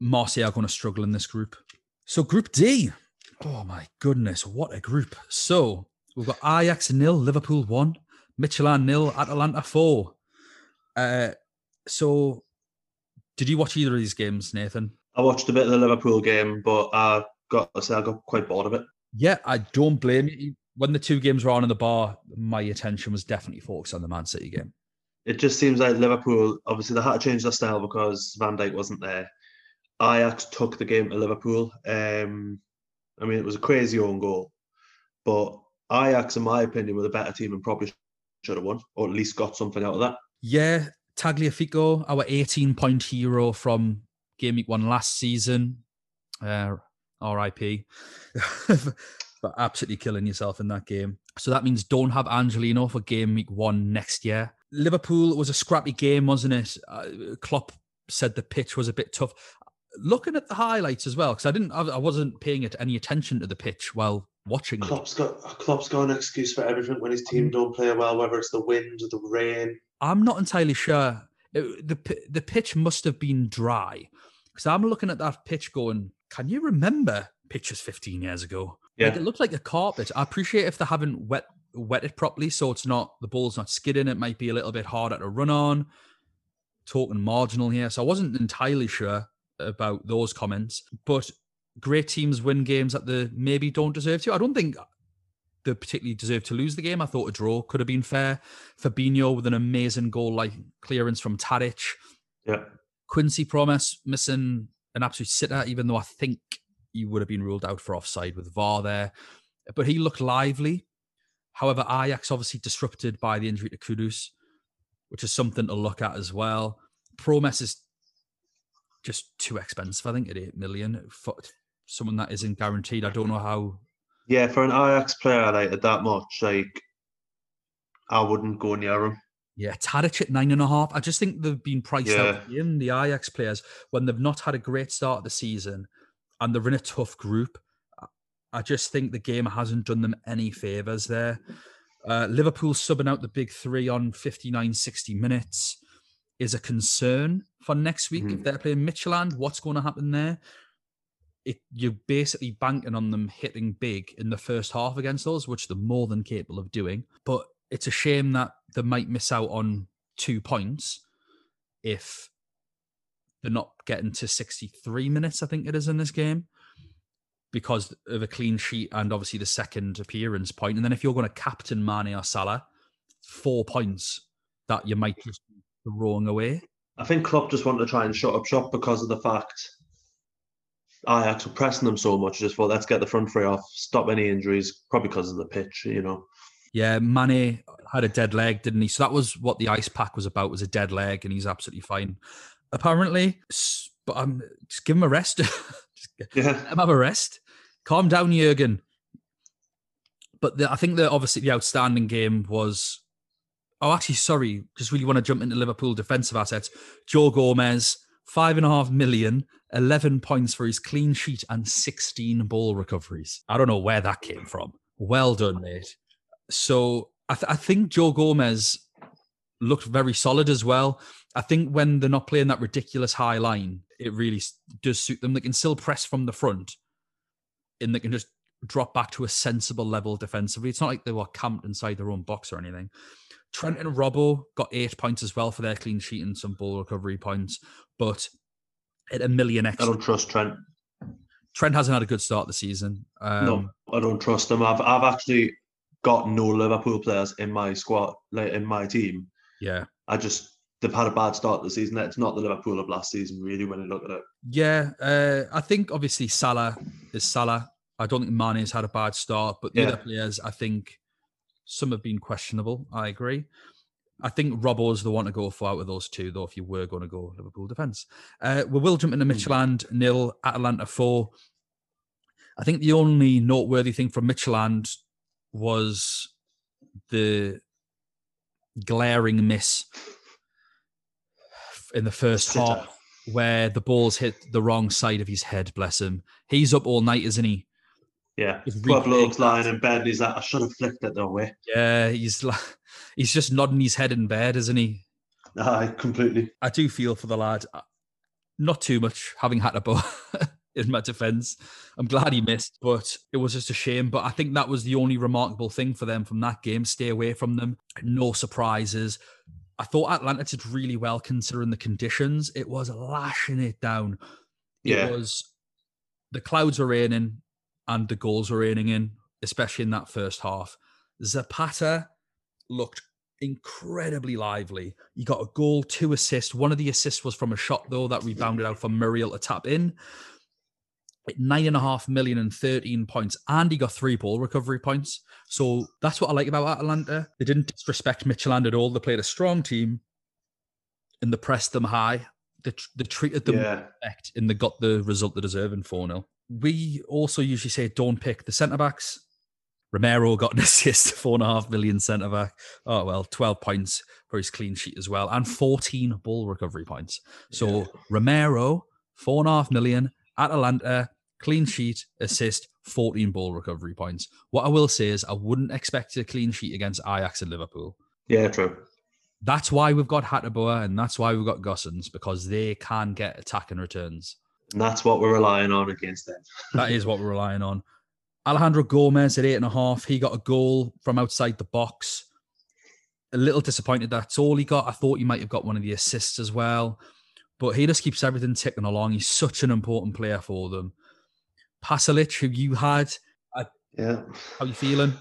Marseille are going to struggle in this group. So Group D. Oh my goodness, what a group. So we've got Ajax nil, Liverpool one, Midtjylland nil, Atalanta four. Uh, so did you watch either of these games, Nathan? I watched a bit of the Liverpool game, but I got to say I got quite bored of it. Yeah, I don't blame you. When the two games were on in the bar, my attention was definitely focused on the Man City game. It just seems like Liverpool, obviously, they had to change their style because Van Dijk wasn't there. Ajax took the game to Liverpool. Um, I mean, it was a crazy own goal, but Ajax, in my opinion, were the better team and probably should have won, or at least got something out of that. Yeah, Tagliafico, our 18 point hero from Game Week 1 last season. Uh, RIP. but absolutely killing yourself in that game. So that means don't have Angelino for Game Week 1 next year. Liverpool was a scrappy game, wasn't it? Uh, Klopp said the pitch was a bit tough. Looking at the highlights as well, because I didn't, I I wasn't paying it any attention to the pitch while watching it. Klopp's got Klopp's got an excuse for everything when his team don't play well, whether it's the wind or the rain. I'm not entirely sure. It- the the pitch must have been dry because I'm looking at that pitch going, can you remember pitches 15 years ago? Like, Yeah. it looked like a carpet. I appreciate if they haven't wet wet it properly, so it's not the ball's not skidding. It might be a little bit harder to run on. Talking marginal here, so I wasn't entirely sure about those comments. But great teams win games that they maybe don't deserve to. I don't think they particularly deserve to lose the game. I thought a draw could have been fair. Fabinho with an amazing goal like clearance from Tadic. Yeah. Quincy Promes missing an absolute sitter, even though I think he would have been ruled out for offside with VAR there. But he looked lively. However, Ajax obviously disrupted by the injury to Kudus, which is something to look at as well. Promes is just too expensive, I think, at 8 million for someone that isn't guaranteed. I don't know how Yeah, for an Ajax player I like it that much, like I wouldn't go near him. Yeah, Tadic at nine and a half. I just think they've been priced out in the Ajax players when they've not had a great start of the season and they're in a tough group. I- I just think the game hasn't done them any favours there. Uh, Liverpool subbing out the big three on 59, 60 minutes is a concern for next week. If Mhm. they're playing Midtjylland, what's going to happen there? It, you're basically banking on them hitting big in the first half against us, which they're more than capable of doing. But it's a shame that they might miss out on two points if they're not getting to 63 minutes, I think it is in this game, because of a clean sheet and obviously the second appearance point. And then if you're going to captain Mane or Salah, four points that you might just be throwing away. I think Klopp just wanted to try and shut up shop because of the fact Ajax were pressing them so much. Just well, let's get the front three off, stop any injuries, probably because of the pitch, you know. Yeah, Mane had a dead leg, didn't he? So that was what the ice pack was about, was a dead leg, and he's absolutely fine. Apparently, but um, just give him a rest. get- Yeah, let him have a rest. Calm down, Jurgen. But the, I think that obviously the outstanding game was. Oh, actually, sorry. Just really want to jump into Liverpool defensive assets. Joe Gomez, five and a half million, 11 points for his clean sheet and 16 ball recoveries. I don't know where that came from. Well done, mate. So I, th- I think Joe Gomez looked very solid as well. I think when they're not playing that ridiculous high line, it really does suit them. They can still press from the front and they can just drop back to a sensible level defensively. It's not like they were camped inside their own box or anything. Trent and Robbo got eight points as well for their clean sheet and some ball recovery points, but at a million extra. I don't trust Trent. Trent hasn't had a good start the season. Um, no, I don't trust him. I've I've actually got no Liverpool players in my squad, like in my team. Yeah. I just they've had a bad start the season. It's not the Liverpool of last season, really, when you look at it. Yeah, uh, I think obviously Salah is Salah. I don't think Mane's had a bad start, but the Yeah. other players, I think some have been questionable. I agree. I think Robbo's the one to go for out of those two, though, if you were going to go Liverpool defence. Uh, we will jump into Midtjylland, nil, Atalanta four. I think the only noteworthy thing from Midtjylland was the glaring miss in the first half where the balls hit the wrong side of his head, bless him. He's up all night, isn't he? Yeah, Just poor replaying bloke's that. lying in bed. And he's like, I should have flicked it that way. Yeah, he's like, he's just nodding his head in bed, isn't he? Aye, completely. I do feel for the lad. Not too much, having had a bow in my defence. I'm glad he missed, but it was just a shame. But I think that was the only remarkable thing for them from that game. Stay away from them. No surprises. I thought Atalanta did really well considering the conditions. It was lashing it down. Yeah. It was the clouds were raining and the goals were raining in, especially in that first half. Zapata looked incredibly lively. He got a goal, two assists. One of the assists was from a shot, though, that rebounded out for Muriel to tap in. Nine and a half million and 13 points, and he got three ball recovery points. So that's what I like about Atalanta. They didn't disrespect Midtjylland at all. They played a strong team and they pressed them high. They, they treated them Yeah. respect and they got the result they deserve in 4 0. We also usually say don't pick the centre backs. Romero got an assist, four and a half million centre back. Oh, well, 12 points for his clean sheet as well, and 14 ball recovery points. So Yeah. Romero, four and a half million, Atalanta, clean sheet, assist, 14 ball recovery points. What I will say is, I wouldn't expect a clean sheet against Ajax and Liverpool. Yeah, true. That's why we've got Hateboer and that's why we've got Gosens because they can get attack and returns. And that's what we're relying on against them. That is what we're relying on. Alejandro Gomez at eight and a half. He got a goal from outside the box. A little disappointed that's all he got. I thought he might have got one of the assists as well. But he just keeps everything ticking along. He's such an important player for them. Pasalic, who you had, Yeah. how you feeling?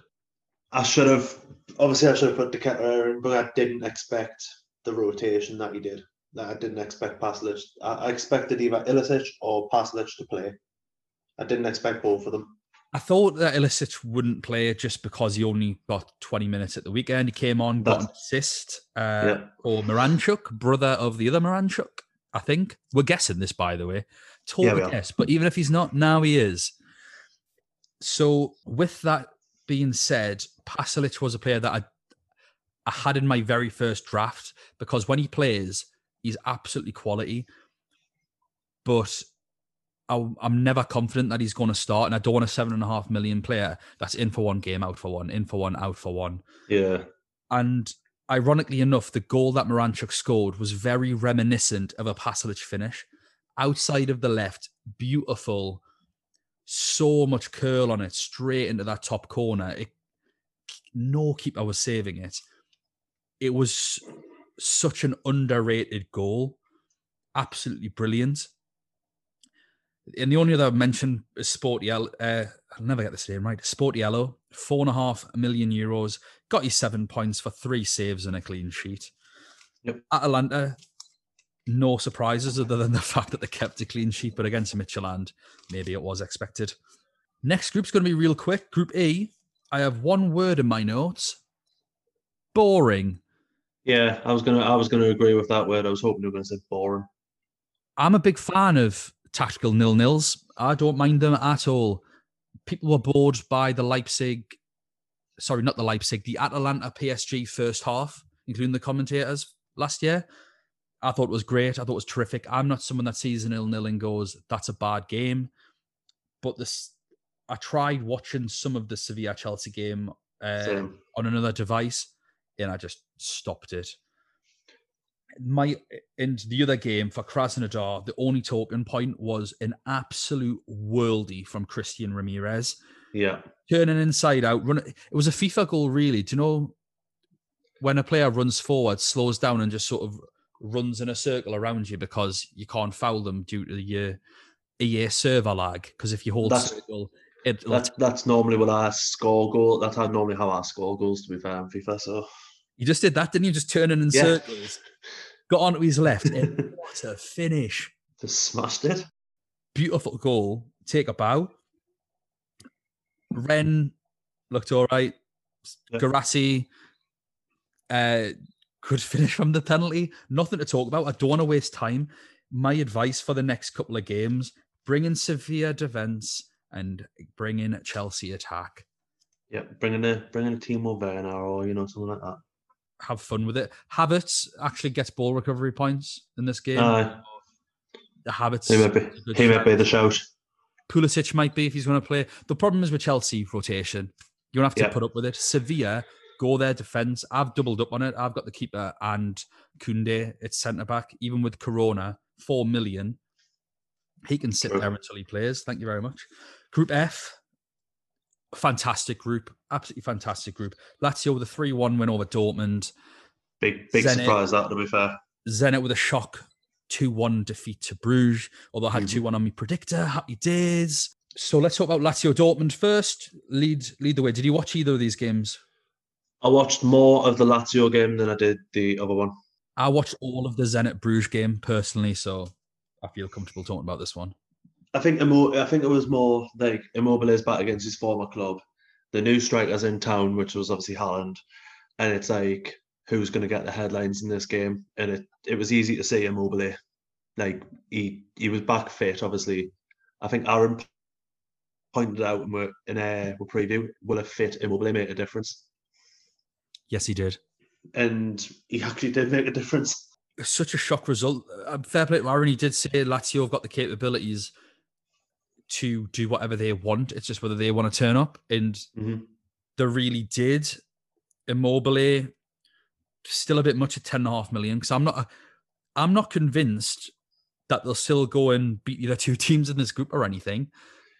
I should have obviously I should have put De Ketelaere in, but I didn't expect the rotation that he did. That I didn't expect Pasalic. I, I expected either Ilicic or Pasalic to play. I didn't expect both of them. I thought that Ilicic wouldn't play just because he only got 20 minutes at the weekend. He came on, got an That's- assist uh, Yeah. for Miranchuk, brother of the other Miranchuk, I think. We're guessing this, by the way. Total Yeah, guess. But even if he's not, now he is. So, with that being said, Pasalic was a player that I, I had in my very first draft because when he plays, he's absolutely quality. But I, I'm never confident that he's going to start, and I don't want a seven and a half million player that's in for one game, out for one, in for one, out for one. Yeah. And ironically enough, the goal that Miranchuk scored was very reminiscent of a Pasalic finish. Outside of the left, beautiful, so much curl on it, straight into that top corner. It, no keeper was saving it. It was such an underrated goal. Absolutely brilliant. And the only other mention is Sportiello. Uh, I'll never get this name right. Sportiello, four and a half million euros, got you seven points for three saves and a clean sheet. Yep. Atalanta, no surprises other than the fact that they kept a clean sheet, but against Midtjylland, maybe it was expected. Next group's going to be real quick. Group E, I have one word in my notes. Boring. Yeah, I was gonna I was gonna agree with that word. I was hoping you were gonna say boring. I'm a big fan of tactical nil nils. I don't mind them at all. People were bored by the Leipzig, sorry, not the Leipzig, the Atalanta PSG first half, including the commentators last year. I thought it was great. I thought it was terrific. I'm not someone that sees an nil nil and goes, "That's a bad game." But this, I tried watching some of the Sevilla Chelsea game uh, on another device, and I just stopped it. My in the other game for Krasnodar, the only talking point was an absolute worldie from Christian Ramirez, Yeah. turning inside out. Run. It was a FIFA goal, really. Do you know when a player runs forward, slows down, and just sort of runs in a circle around you because you can't foul them due to your EA server lag? Because if you hold That's- circle, it That's that's normally what I score goal. That's how normally how I score goals to be fair in FIFA. So You just did that, didn't you? Just turning in Yeah. circles. Got onto his left. and what a finish. just smashed it. Beautiful goal. Take a bow. Rennes looked all right. Yeah. Guirassy, uh, good finish from the penalty. Nothing to talk about. I don't want to waste time. My advice for the next couple of games bring in Sevilla defense and bring in Chelsea attack. Yeah, bringing a bringing a team over Werner or you know something like that. Have fun with it. Havertz actually gets ball recovery points in this game. Aye. the Havertz. He might be is a good he might be the shout. Pulisic might be if he's going to play. The problem is with Chelsea rotation. You don't have to Yeah. put up with it. Sevilla go their defense. I've doubled up on it. I've got the keeper and Koundé at centre back. Even with Corona, four million, he can sit there until he plays. Thank you very much. Group F, fantastic group, absolutely fantastic group. Lazio with a three-one win over Dortmund. Big big Zenit. surprise that to be fair. Zenit with a shock 2 1 defeat to Bruges, although I had Mhm. 2 1 on my predictor. Happy days. So let's talk about Lazio Dortmund first. Lead lead the way. Did you watch either of these games? I watched more of the Lazio game than I did the other one. I watched all of the Zenit Bruges game personally, so I feel comfortable talking about this one. I think Immo- I think it was more like Immobile is back against his former club. The new strikers in town, which was obviously Haaland, and it's like who's going to get the headlines in this game? And it, it was easy to see Immobile, like he he was back fit. Obviously, I think Aaron pointed out in our in a preview will a fit Immobile make a difference, Yes, he did. and he actually did make a difference. Such a shock result. Uh, fair play to Aaron. He did say Lazio have got the capabilities to do whatever they want. It's just whether they want to turn up. And Mhm. they really did. Immobile, still a bit much at ten and a half million because I'm not, I'm not convinced that they'll still go and beat the two teams in this group or anything.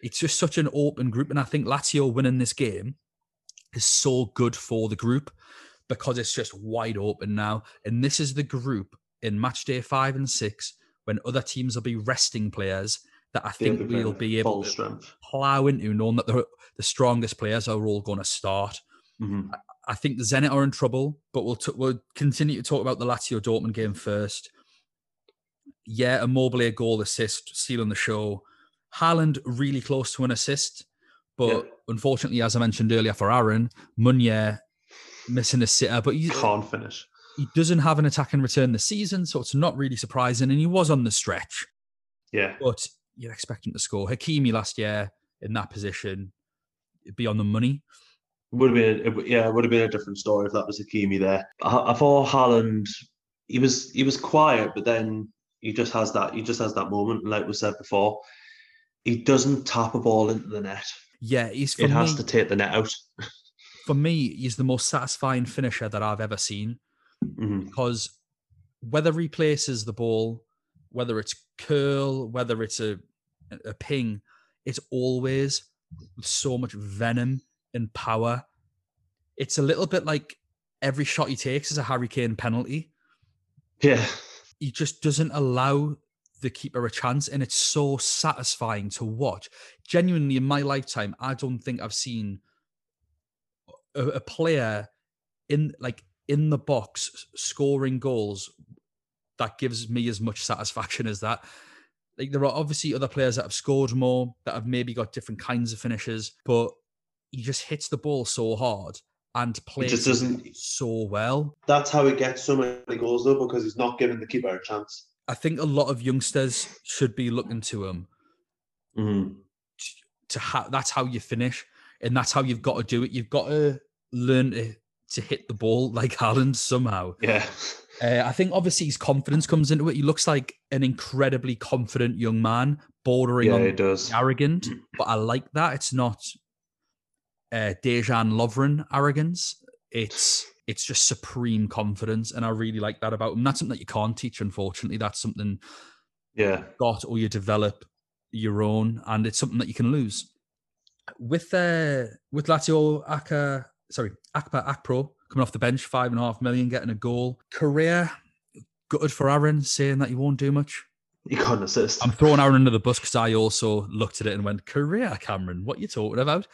It's just such an open group, and I think Lazio winning this game is so good for the group because it's just wide open now. And this is the group in match day five and six when other teams will be resting players that I think we'll be able to strength. plow into, knowing that the the strongest players are all going to start. Mhm. I think the Zenit are in trouble, but we'll t- we'll continue to talk about the Lazio Dortmund game first. Yeah, a a goal assist, stealing the show. Haaland really close to an assist, but Yeah. unfortunately, as I mentioned earlier, for Aaron Meunier missing a sitter, but he, Can't finish. he doesn't have an attacking return this season, so it's not really surprising. And he was on the stretch, Yeah, but you'd expect him to score. Hakimi last year in that position, be on the money. Would have been, it, would- yeah, would have been a different story if that was Hakimi there. I, I thought Haaland, he was he was quiet, but then he just has that he just has that moment, like we said before. He doesn't tap a ball into the net. Yeah, he's It has me, to take the net out. for me, he's the most satisfying finisher that I've ever seen. Mhm. because whether he places the ball, whether it's curl, whether it's a a ping, it's always with so much venom and power. It's a little bit like every shot he takes is a Harry Kane penalty. Yeah, He just doesn't allow the keeper a chance, and it's so satisfying to watch. Genuinely, in my lifetime, I don't think I've seen a, a player in like in the box scoring goals that gives me as much satisfaction as that. Like there are obviously other players that have scored more that have maybe got different kinds of finishes, but he just hits the ball so hard and plays just doesn't- so well. that's how he gets so many goals though, because he's not giving the keeper a chance. I think a lot of youngsters should be looking to him Mhm. to have that's how you finish and that's how you've got to do it. You've got to learn to, to hit the ball like Haaland somehow. Yeah, Uh, I think obviously his confidence comes into it. He looks like an incredibly confident young man, bordering yeah, on does. arrogant, but I like that. It's not uh, Dejan Lovren arrogance. It's it's just supreme confidence, and I really like that about him. That's something that you can't teach, unfortunately. That's something Yeah, got or you develop your own, and it's something that you can lose. With uh, with Lazio Aka, sorry, Akpa Akpro coming off the bench, five and a half million, getting a goal. Career gutted for Aaron, saying that he won't do much. he can't assist. I'm throwing Aaron under the bus because I also looked at it and went, "Career, Cameron, what you talking about?"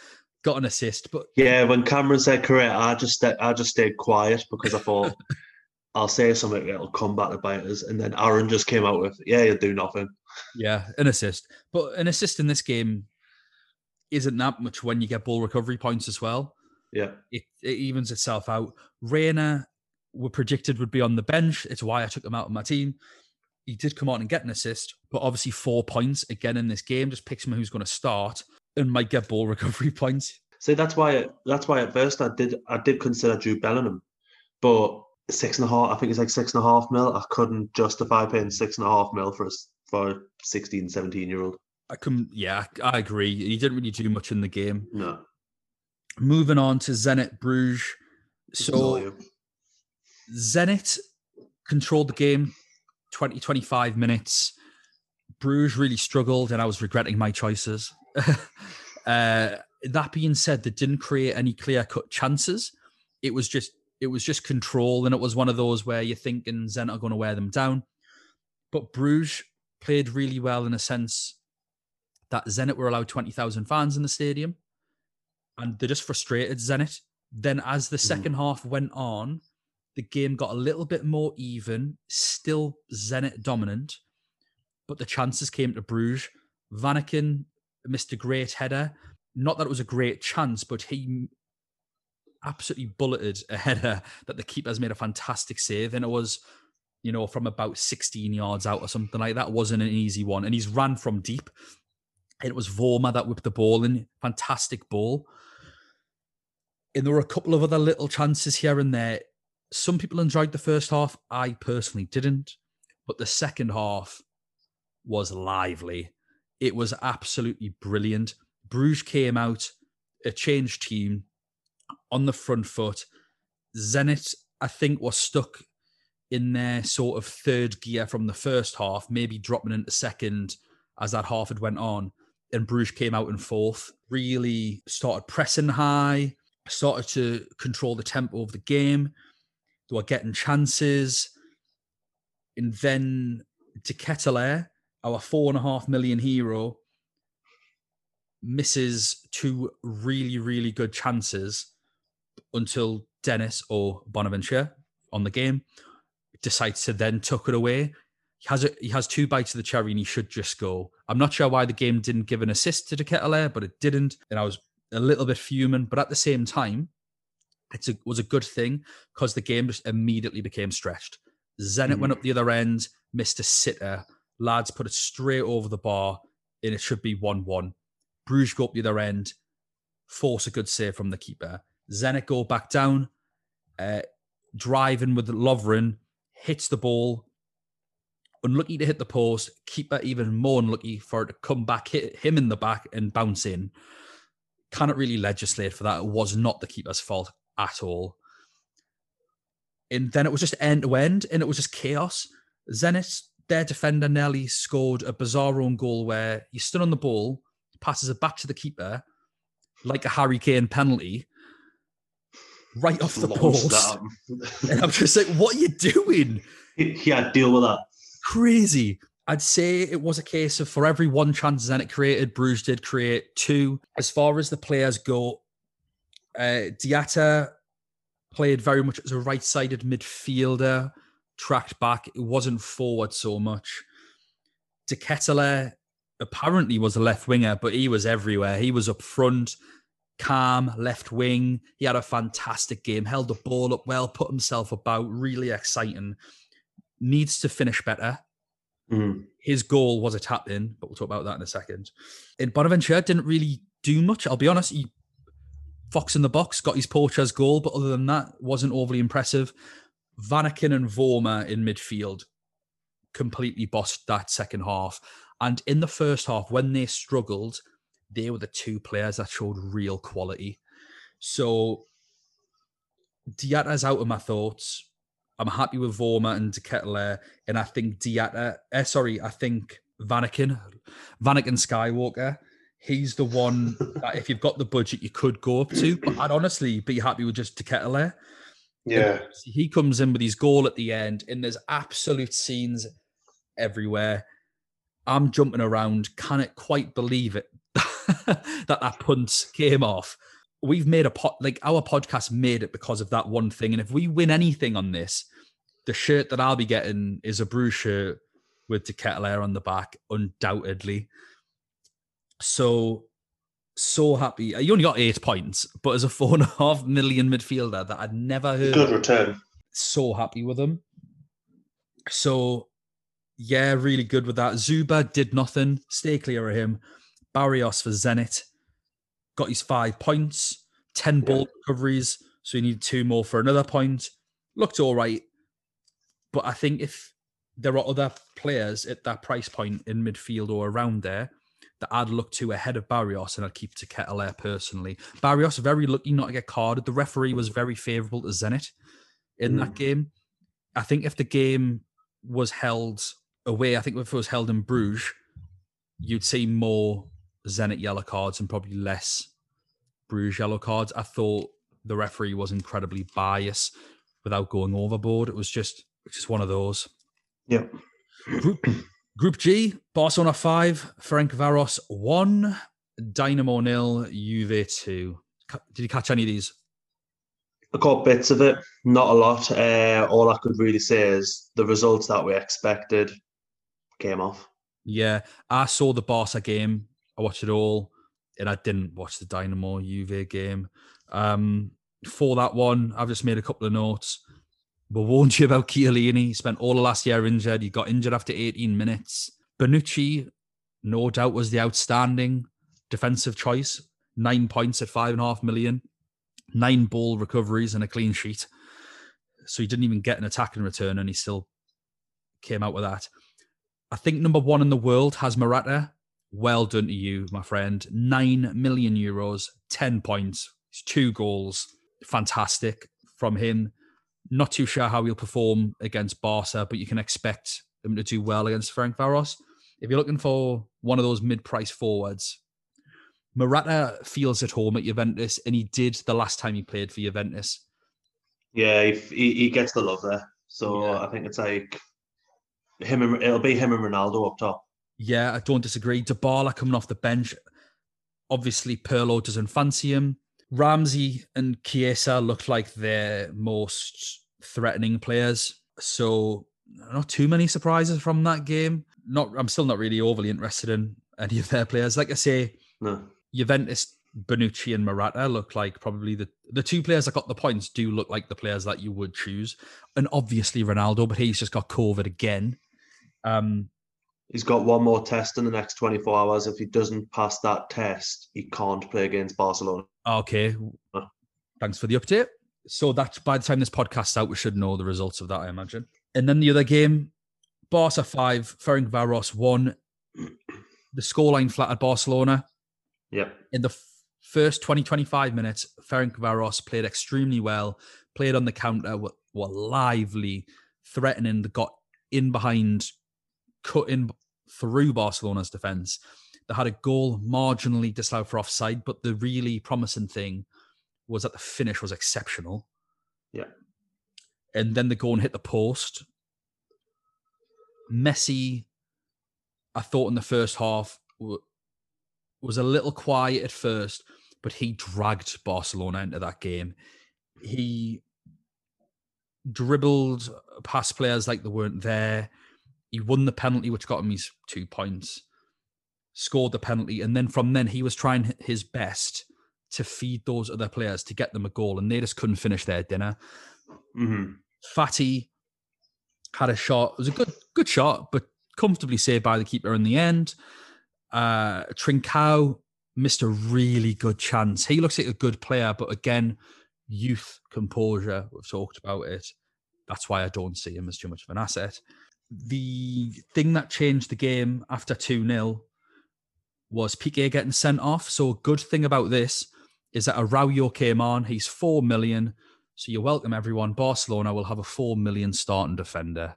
Got an assist, but Yeah, when Cameron said career, I just I just stayed quiet because I thought I'll say something it'll come back to bite us, and then Aaron just came out with, "Yeah, you'll do nothing." yeah, an assist. But an assist in this game isn't that much when you get ball recovery points as well. Yeah, it, it evens itself out. Reyna were predicted would be on the bench. It's why I took him out of my team. He did come on and get an assist, but obviously four points again in this game just picks him who's going to start and might get ball recovery points. see that's why that's why at first I did I did consider Jude Bellingham, but six and a half I think it's like six and a half mil. I couldn't justify paying six and a half mil for a for a 16, 17 year old. I can, yeah, I agree. He didn't really do much in the game. No, Moving on to Zenit Bruges. So. Zenit controlled the game 20, 25 minutes. Bruges really struggled, and I was regretting my choices. uh, that being said, they didn't create any clear cut chances. It was just it was just control, and it was one of those where you're thinking Zenit are going to wear them down. But Bruges played really well in a sense that Zenit were allowed twenty thousand fans in the stadium, and they just frustrated Zenit. Then, as the Mhm. second half went on, the game got a little bit more even, still Zenit dominant, but the chances came to Bruges. Vanaken missed a great header. Not that it was a great chance, but he absolutely bulleted a header that the keeper's made a fantastic save. And it was, you know, from about 16 yards out or something like that. It wasn't an easy one. And he's ran from deep. It was Vormer that whipped the ball in. Fantastic ball. And there were a couple of other little chances here and there some people enjoyed the first half. I personally didn't, but the second half was lively. It was absolutely brilliant. Bruges came out a changed team on the front foot. Zenit, I think, was stuck in their sort of third gear from the first half, maybe dropping into second as that half had went on. And Bruges came out in fourth, really started pressing high, started to control the tempo of the game. They were getting chances. And then De Ketelaere, our four and a half million hero, misses two really, really good chances until Dennis or Bonaventure on the game decides to then tuck it away. He has a, he has two bites of the cherry and he should just go. I'm not sure why the game didn't give an assist to De Ketelaere, but it didn't. And I was a little bit fuming. But at the same time, it was a good thing because the game just immediately became stretched. Zenit went up the other end, missed a sitter. Lads put it straight over the bar, and it should be 1 1. Bruges go up the other end, force a good save from the keeper. Zenit go back down, uh, driving with Lovren, hits the ball. Unlucky to hit the post. Keeper even more unlucky for it to come back, hit him in the back, and bounce in. Cannot really legislate for that. It was not the keeper's fault at all. And then it was just end to end, and it was just chaos. Zenit, their defender Nelly scored a bizarre own goal where he stood on the ball, passes it back to the keeper, like a Harry Kane penalty, right off the post. and I'm just like, what are you doing? Yeah, deal with that. Crazy. I'd say it was a case of for every one chance Zenit created, Bruges did create two. As far as the players go, uh, Diatta played very much as a right-sided midfielder, tracked back. It wasn't forward so much. De Ketelaere apparently was a left winger, but he was everywhere. He was up front, calm, left wing. He had a fantastic game, held the ball up well, put himself about, really exciting. Needs to finish better. Mm. His goal was a tap in, but we'll talk about that in a second. In Bonaventure didn't really do much. I'll be honest. He Fox in the box got his Porches goal, but other than that, wasn't overly impressive. Vanaken and Vormer in midfield completely bossed that second half. And in the first half, when they struggled, they were the two players that showed real quality. So Diatta's out of my thoughts. I'm happy with Vormer and De Ketelaere, and I think Diatta, uh, sorry, I think Vanaken, Vanaken Skywalker, he's the one that if you've got the budget, you could go up to. But I'd honestly be happy with just De Ketelaere. Yeah. He comes in with his goal at the end, and there's absolute scenes everywhere. I'm jumping around, can't quite believe it that that punt came off. We've made a pot like our podcast made it because of that one thing. And if we win anything on this, the shirt that I'll be getting is a Bruges shirt with De Ketelaere on the back, undoubtedly. So so happy. You only got eight points, but as a four and a half million midfielder that I'd never heard, good return. So happy with him. So yeah, really good with that. Dzyuba did nothing. Stay clear of him. Barrios for Zenit got his five points, 10 ball yeah. recoveries. So he needed two more for another point. Looked all right. But I think if there are other players at that price point in midfield or around there that I'd look to ahead of Barrios and I'd keep to Ketelaere personally. Barrios, very lucky not to get carded. The referee was very favourable to Zenit in mm. that game. I think if the game was held away, I think if it was held in Bruges, you'd see more Zenit yellow cards and probably less Bruges yellow cards. I thought the referee was incredibly biased without going overboard. It was just just one of those. Yeah. Group Group G, Barcelona five, Ferencváros one, Dynamo nil, Juve two. Did you catch any of these? I caught bits of it, not a lot. Uh, all I could really say is the results that we expected came off. Yeah, I saw the Barca game. I watched it all, and I didn't watch the Dynamo Juve game. Um, for that one, I've just made a couple of notes. We warned you about Chiellini. He spent all the last year injured. He got injured after 18 minutes. Bonucci, no doubt, was the outstanding defensive choice. Nine points at five and a half million, nine ball recoveries and a clean sheet. So he didn't even get an attack in return, and he still came out with that. I think number one in the world has Morata. Well done to you, my friend. Nine million euros, 10 points, two goals. Fantastic from him. Not too sure how he'll perform against Barca, but you can expect him to do well against Frank Ferencváros. If you're looking for one of those mid-price forwards, Morata feels at home at Juventus, and he did the last time he played for Juventus. Yeah, he, he gets the love there. So yeah. I think it's like him and it'll be him and Ronaldo up top. Yeah, I don't disagree. Dybala coming off the bench. Obviously, Pirlo doesn't fancy him. Ramsey and Chiesa looked like their most threatening players. So not too many surprises from that game. Not I'm still not really overly interested in any of their players. Like I say, no. Juventus, Bonucci and Morata look like probably the the two players that got the points do look like the players that you would choose. And obviously Ronaldo, but he's just got COVID again. Um He's got one more test in the next 24 hours. If he doesn't pass that test, he can't play against Barcelona. Okay. Thanks for the update. So that by the time this podcast's out, we should know the results of that, I imagine. And then the other game, Barca five, Ferencvaros one. The scoreline flattered Barcelona. Yep. In the first 20, 25 minutes, Ferencvaros played extremely well, played on the counter, were, were lively, threatening, got in behind, cut in through Barcelona's defence. They had a goal marginally disallowed for offside, but the really promising thing was that the finish was exceptional. Yeah. And then the goal and hit the post. Messi, I thought in the first half was a little quiet at first, but he dragged Barcelona into that game. He dribbled past players like they weren't there. He won the penalty, which got him his two points. Scored the penalty, and then from then he was trying his best to feed those other players to get them a goal, and they just couldn't finish their dinner. hmm Fati had a shot. It was a good good shot, but comfortably saved by the keeper in the end. Uh Trincao missed a really good chance. He looks like a good player, but again, youth composure. We've talked about it. That's why I don't see him as too much of an asset. The thing that changed the game after 2 0 was Piqué getting sent off. So, a good thing about this is that Araujo came on. He's 4 million. So, you're welcome, everyone. Barcelona will have a 4 million starting defender.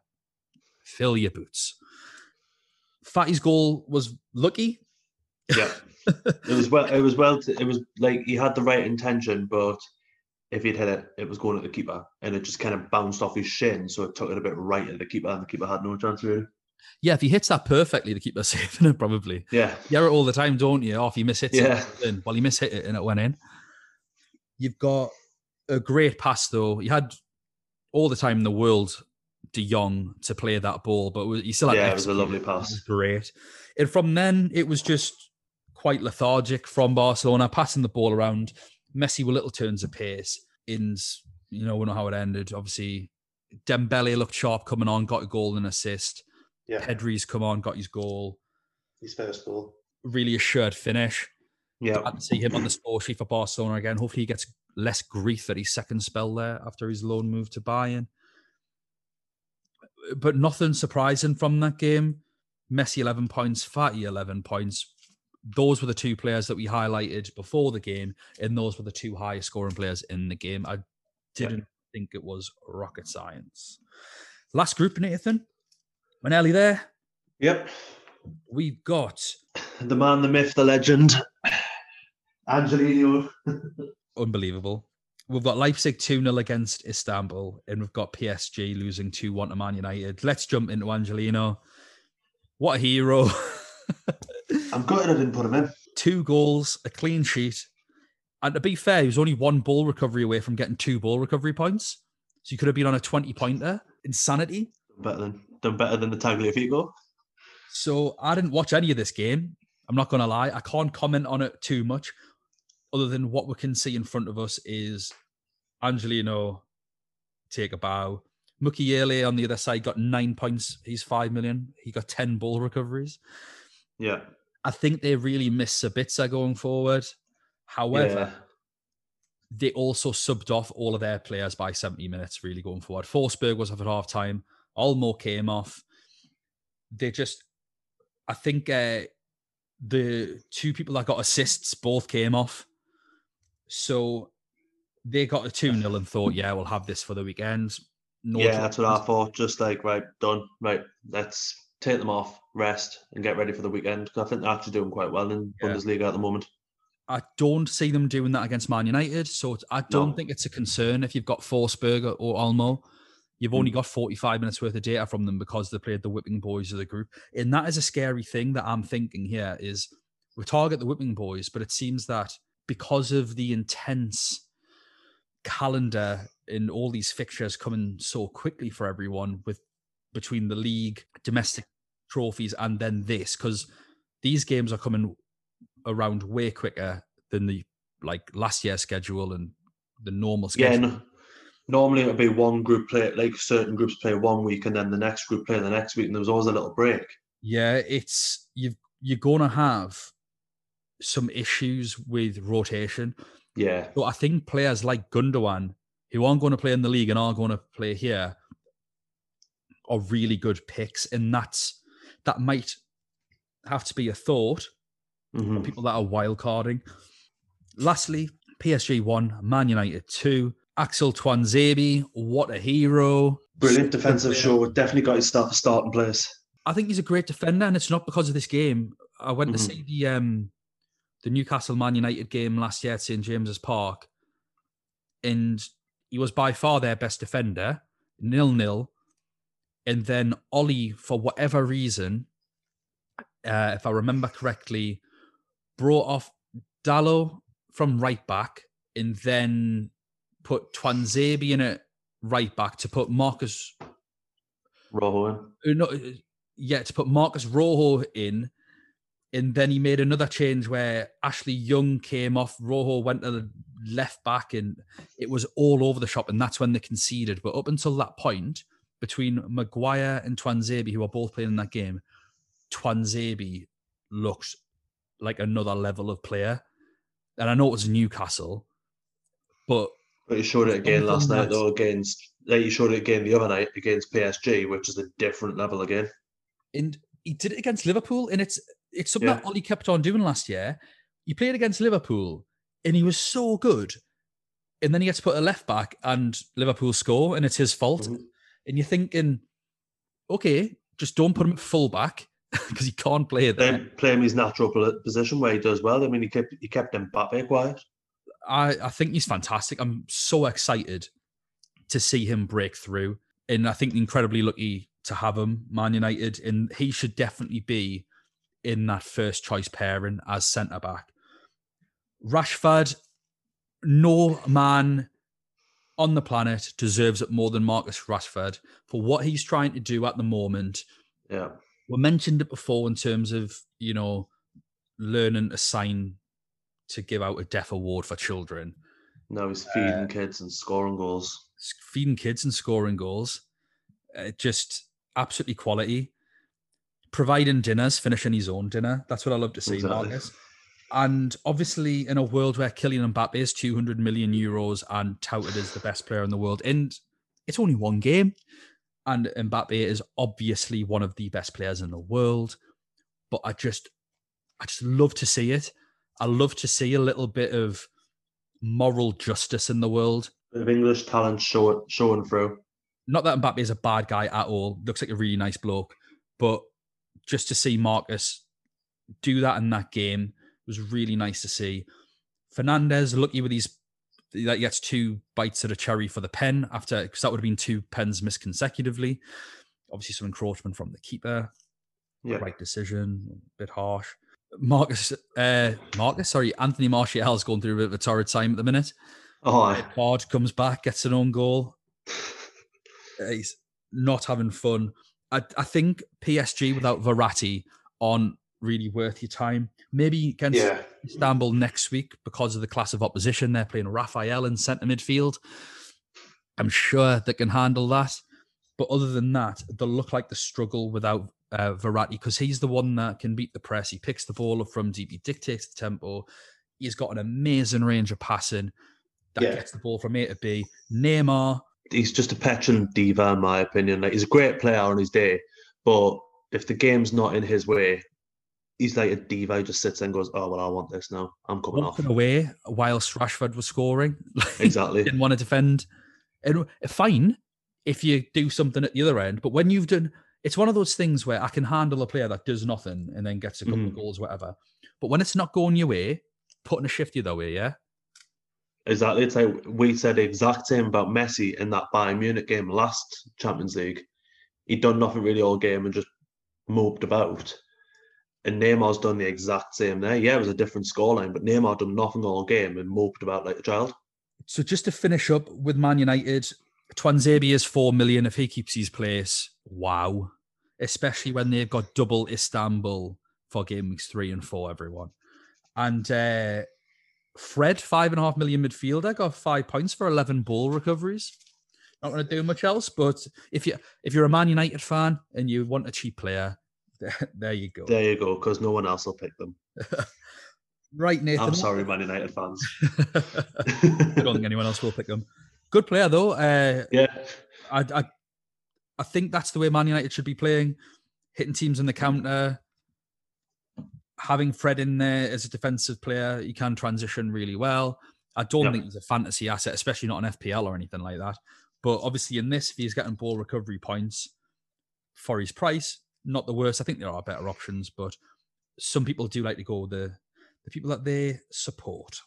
Fill your boots. Fati's goal was lucky. Yeah. it was well. It was well. It was like he had the right intention, but if he'd hit it, it was going at the keeper, and it just kind of bounced off his shin, so it took it a bit right at the keeper, and the keeper had no chance really. Yeah, if he hits that perfectly, the keeper's saving it probably. Yeah. You hear it all the time, don't you? Oh, off, he mishits Yeah. it. Then, well, he mishit it and it went in. You've got a great pass though. You had all the time in the world De Jong to play that ball, but you still had Yeah, it was a lovely pass. was great. And from then, it was just quite lethargic from Barcelona, passing the ball around. Messi with little turns of pace. Ins, you know, we know how it ended. Obviously, Dembele looked sharp coming on, got a goal and assist. Yeah. Pedri's come on, got his goal. His first goal. Really assured finish. Yeah. Glad to see him on the score sheet for Barcelona again. Hopefully, he gets less grief at his second spell there after his loan move to Bayern. But nothing surprising from that game. Messi 11 points, Fati 11 points. Those were the two players that we highlighted before the game, and those were the two highest scoring players in the game. I didn't think it was rocket science. Last group, Nathan. We're there. Yep. We've got The man, the myth, the legend, Angelino. unbelievable. We've got Leipzig 2 0 against Istanbul, and we've got PSG losing 2 1 to Man United. Let's jump into Angelino. What a hero. I'm gutted I didn't put him in. two goals, a clean sheet. And to be fair, he was only one ball recovery away from getting two ball recovery points. So you could have been on a 20 pointer. Insanity. Better than done better than the Tagliafico. So I didn't watch any of this game. I'm not going to lie. I can't comment on it too much, other than what we can see in front of us is Angelino take a bow. Mukiele on the other side got nine points. He's five million. He got 10 ball recoveries. Yeah. I think they really miss Sabitzer going forward. However, yeah. they also subbed off all of their players by 70 minutes, really going forward. Forsberg was off at half time. Olmo came off. They just, I think uh, the two people that got assists both came off. So they got a 2 0 and thought, yeah, we'll have this for the weekend. No yeah, that's what I thought. Just like, right, done. Right, let's take them off, rest, and get ready for the weekend. 'Cause I think they're actually doing quite well in Yeah. Bundesliga at the moment. I don't see them doing that against Man United. So I don't No. think it's a concern if you've got Forsberg or, or Olmo. You've only Mm. got 45 minutes worth of data from them because they played the whipping boys of the group. And that is a scary thing that I'm thinking here is we target the whipping boys, but it seems that because of the intense calendar in all these fixtures coming so quickly for everyone with between the league, domestic trophies, and then this, because these games are coming around way quicker than the like last year's schedule and the normal Yeah, schedule. no, normally it would be one group play, like certain groups play one week, and then the next group play the next week, and there was always a little break. Yeah, it's you've you're gonna have some issues with rotation. Yeah. So I think players like Gundogan, who aren't going to play in the league and are going to play here, are really good picks, and that's that might have to be a thought Mhm. people that are wild carding. Lastly, PSG one, Man United two. Axel Tuanzebe, what a hero! Brilliant defensive show. Definitely got himself a starting place. I think he's a great defender, and it's not because of this game. I went to Mhm. see the um the Newcastle Man United game last year at St James's Park, and he was by far their best defender, nil nil. And then Ollie, for whatever reason, uh, if I remember correctly, brought off Dalot from right back, and then put Tuanzebe in at right back to put Marcus Rojo in. uh, no, uh, yeah, to put Marcus Rojo in, and then he made another change where Ashley Young came off. Rojo went to the left back, and it was all over the shop, and that's when they conceded. But up until that point, between Maguire and Tuanzebe, who are both playing in that game, Tuanzebe looks like another level of player. And I know it was Newcastle, but But he showed it again last night though against like he showed it again the other night against PSG, which is a different level again. and he did it against Liverpool, and it's it's something Yeah. that Ollie kept on doing last year. He played against Liverpool, and he was so good, and then he gets put a left back, and Liverpool score, and it's his fault. Mhm. And you're thinking, okay, just don't put him at full back because he can't play there. Play him his natural position where he does well. I mean, he kept he kept Mbappe quiet. I, I think he's fantastic. I'm so excited to see him break through. And I think incredibly lucky to have him, Man United. And he should definitely be in that first choice pairing as centre back. Rashford, no man on the planet deserves it more than Marcus Rashford for what he's trying to do at the moment Yeah. we mentioned it before in terms of you know learning a sign to give out a deaf award for children Now he's feeding Uh, kids and scoring goals. feeding kids and scoring goals uh, just absolutely quality providing dinners finishing his own dinner that's what i love to see Exactly. marcus and obviously in a world where Kylian Mbappe is 200 million euros and touted as the best player in the world and it's only one game and Mbappe is obviously one of the best players in the world but I just I just love to see it I love to see a little bit of moral justice in the world of English talent show, showing through. not that Mbappe is a bad guy at all looks like a really nice bloke but just to see Marcus do that in that game was really nice to see Fernandes lucky with these that gets two bites at a cherry for the pen after because that would have been two pens missed consecutively obviously some encroachment from the keeper Yeah. right decision, a bit harsh. Marcus, uh, Marcus, sorry, Anthony Martial's going through a bit of a torrid time at the minute. Oh. Card comes back, gets an own goal. He's not having fun. I, I think PSG without Verratti aren't really worth your time. Maybe against yeah. Istanbul next week because of the class of opposition. They're playing Raphael in centre midfield. I'm sure they can handle that. But other than that, they'll look like the struggle without uh, Verratti because he's the one that can beat the press. He picks the ball up from deep, he dictates the tempo. He's got an amazing range of passing that Yeah. gets the ball from A to B. Neymar, He's just a petulant diva, in my opinion. Like he's a great player on his day, but if the game's not in his way, he's like a diva. He just sits there and goes, "Oh well, I want this now. I'm coming off." walking away whilst Rashford was scoring. Exactly. didn't want to defend. And fine if you do something at the other end, but when you've done, it's one of those things where I can handle a player that does nothing and then gets a couple of Mhm. goals, whatever. But when it's not going your way, putting a shift the other way, yeah. Exactly. It's like we said the exact same about Messi in that Bayern Munich game last Champions League. He'd done nothing really all game and just moped about. And Neymar's done the exact same there. Yeah, it was a different scoreline, but Neymar done nothing all game and moped about like a child. So just to finish up with Man United, Tuanzebe is four million if he keeps his place. Wow. Especially when they've got double Istanbul for game weeks three and four, everyone. And uh, Fred, five and a half million midfielder, got five points for eleven ball recoveries. Not going to do much else, but if you if you're a Man United fan and you want a cheap player, there you go. There you go, because no one else will pick them. right, Nathan. I'm sorry, Man United fans. I don't think anyone else will pick them. Good player though. Uh, yeah, I, I, I think that's the way Man United should be playing, hitting teams in the counter, having Fred in there as a defensive player. He can transition really well. I don't Yep. think he's a fantasy asset, especially not an FPL or anything like that. But obviously, in this, if he's getting ball recovery points for his price, not the worst. I think there are better options, but some people do like to go the the people that they support.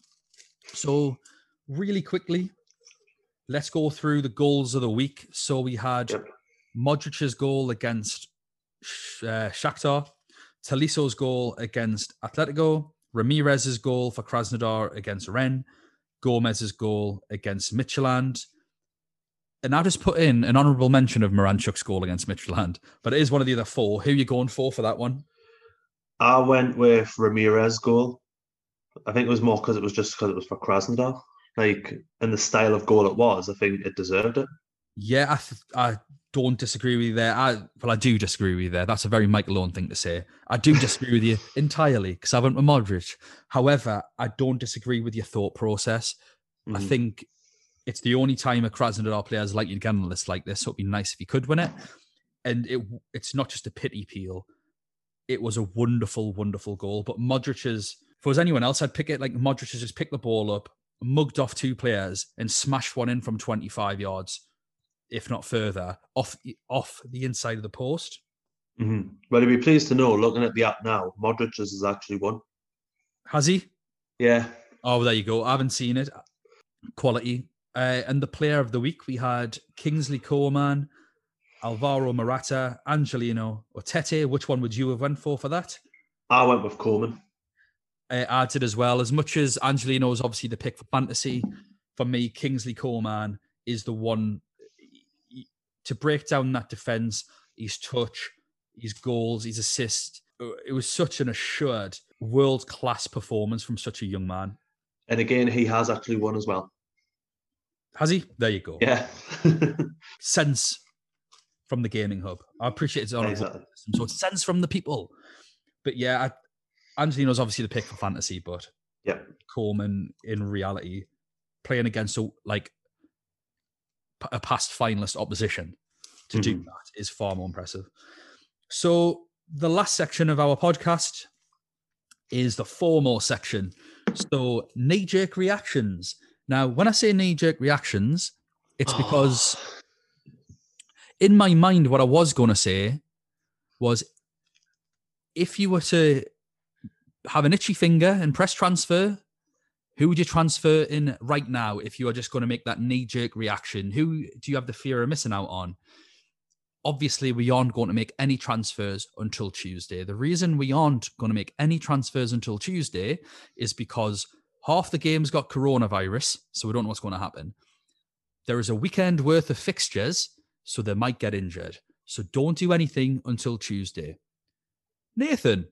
So, really quickly, let's go through the goals of the week. So we had Yep. Modric's goal against uh, Shakhtar, Tolisso's goal against Atletico, Ramirez's goal for Krasnodar against Rennes, Gomez's goal against Midtjylland. And I just put in an honourable mention of Miranchuk's goal against Midtjylland, but it is one of the other four. Who are you going for for that one? I went with Ramirez goal. I think it was more because it was just because it was for Krasnodar. Like, and the style of goal it was, I think it deserved it. Yeah, I, th- I don't disagree with you there. I well, I do disagree with you there. That's a very Michael Owen thing to say. I do disagree with you entirely because I went with Modric. However, I don't disagree with your thought process. I Mhm. think it's the only time a Krasnodar player is likely to get on a list like this. So it'd be nice if he could win it. And it it's not just a pity peel. It was a wonderful, wonderful goal. But Modric's, if it was anyone else, I'd pick it like Modric has just picked the ball up, mugged off two players, and smashed one in from 25 yards, if not further, off off the inside of the post. Mhm. Well, you'd be pleased to know, looking at the app now, Modric's has actually won. Has he? Yeah. Oh, there you go. I haven't seen it. Quality. Uh, and the player of the week, we had Kingsley Coman, Alvaro Morata, Angelino, or Tete. Which one would you have went for for that? I went with Coleman. Uh, I did as well. As much as Angelino is obviously the pick for fantasy, for me, Kingsley Coman is the one to break down that defense. His touch, his goals, his assist. It was such an assured world class performance from such a young man. And again, he has actually won as well. Has he? There you go. Yeah. sense from the gaming hub. I appreciate it's on Exactly. system, so it's sense from the people. But yeah, I, Angelino's obviously the pick for fantasy, but yeah. Coleman in reality playing against a, like a past finalist opposition to do Mhm. that is far more impressive. So the last section of our podcast is the formal section. So knee jerk reactions. Now, when I say knee jerk reactions, it's because in my mind, what I was going to say was if you were to have an itchy finger and press transfer, who would you transfer in right now if you are just going to make that knee jerk reaction? Who do you have the fear of missing out on? Obviously, we aren't going to make any transfers until Tuesday. The reason we aren't going to make any transfers until Tuesday is because half the game's got coronavirus, so we don't know what's going to happen. There is a weekend worth of fixtures, so they might get injured. So don't do anything until Tuesday. Nathan,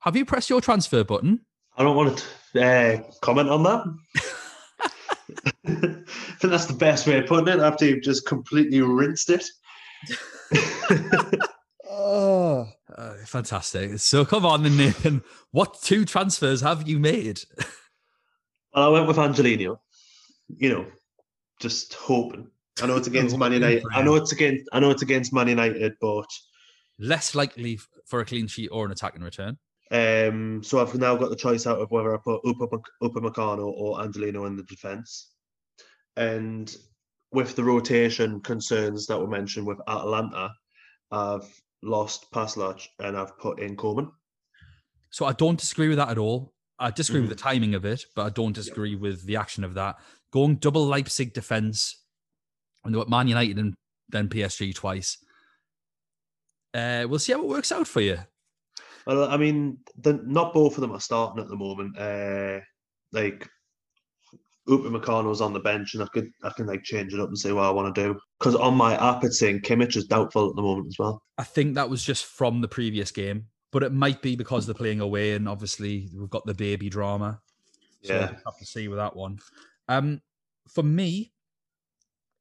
have you pressed your transfer button? I don't want to uh, comment on that. I think that's the best way of putting it after you've just completely rinsed it. Oh, uh, fantastic. So come on, then, Nathan. What two transfers have you made? Well, I went with Angelino. You know, just hoping. I know it's against Man United. I know it's against. I know it's against Man United, but Less likely for a clean sheet or an attack in return. um. So I've now got the choice out of whether I put Upa Upamecano or Angelino in the defence, and with the rotation concerns that were mentioned with Atalanta, I've lost Pašalić and I've put in Coleman. So I don't disagree with that at all. I disagree with the timing of it, but I don't disagree with the action of that. Going double Leipzig defense, and they went Man United and then PSG twice. Uh, we'll see how it works out for you. Well, I mean, the, not both of them are starting at the moment. Uh, like Upamecano's on the bench, and I could I can like change it up and say what I want to do. Because on my app it's saying Kimmich is doubtful at the moment as well. I think that was just from the previous game, but it might be because they're playing away, and obviously we've got the baby drama. So Yeah. we'll have to see with that one. Um, for me,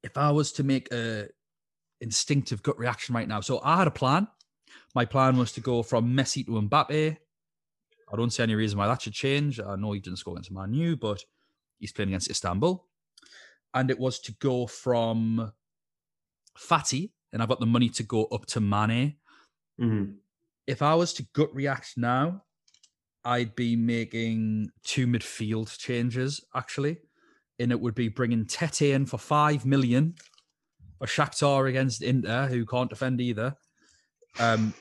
if I was to make a instinctive gut reaction right now, so I had a plan. My plan was to go from Messi to Mbappe. I don't see any reason why that should change. I know he didn't score against Man U, but he's playing against Istanbul. And it was to go from Fati, and I've got the money to go up to Mane. Mhm. If I was to gut react now, I'd be making two midfield changes actually, and it would be bringing Tete in for five million for Shakhtar against Inter, who can't defend either. Um,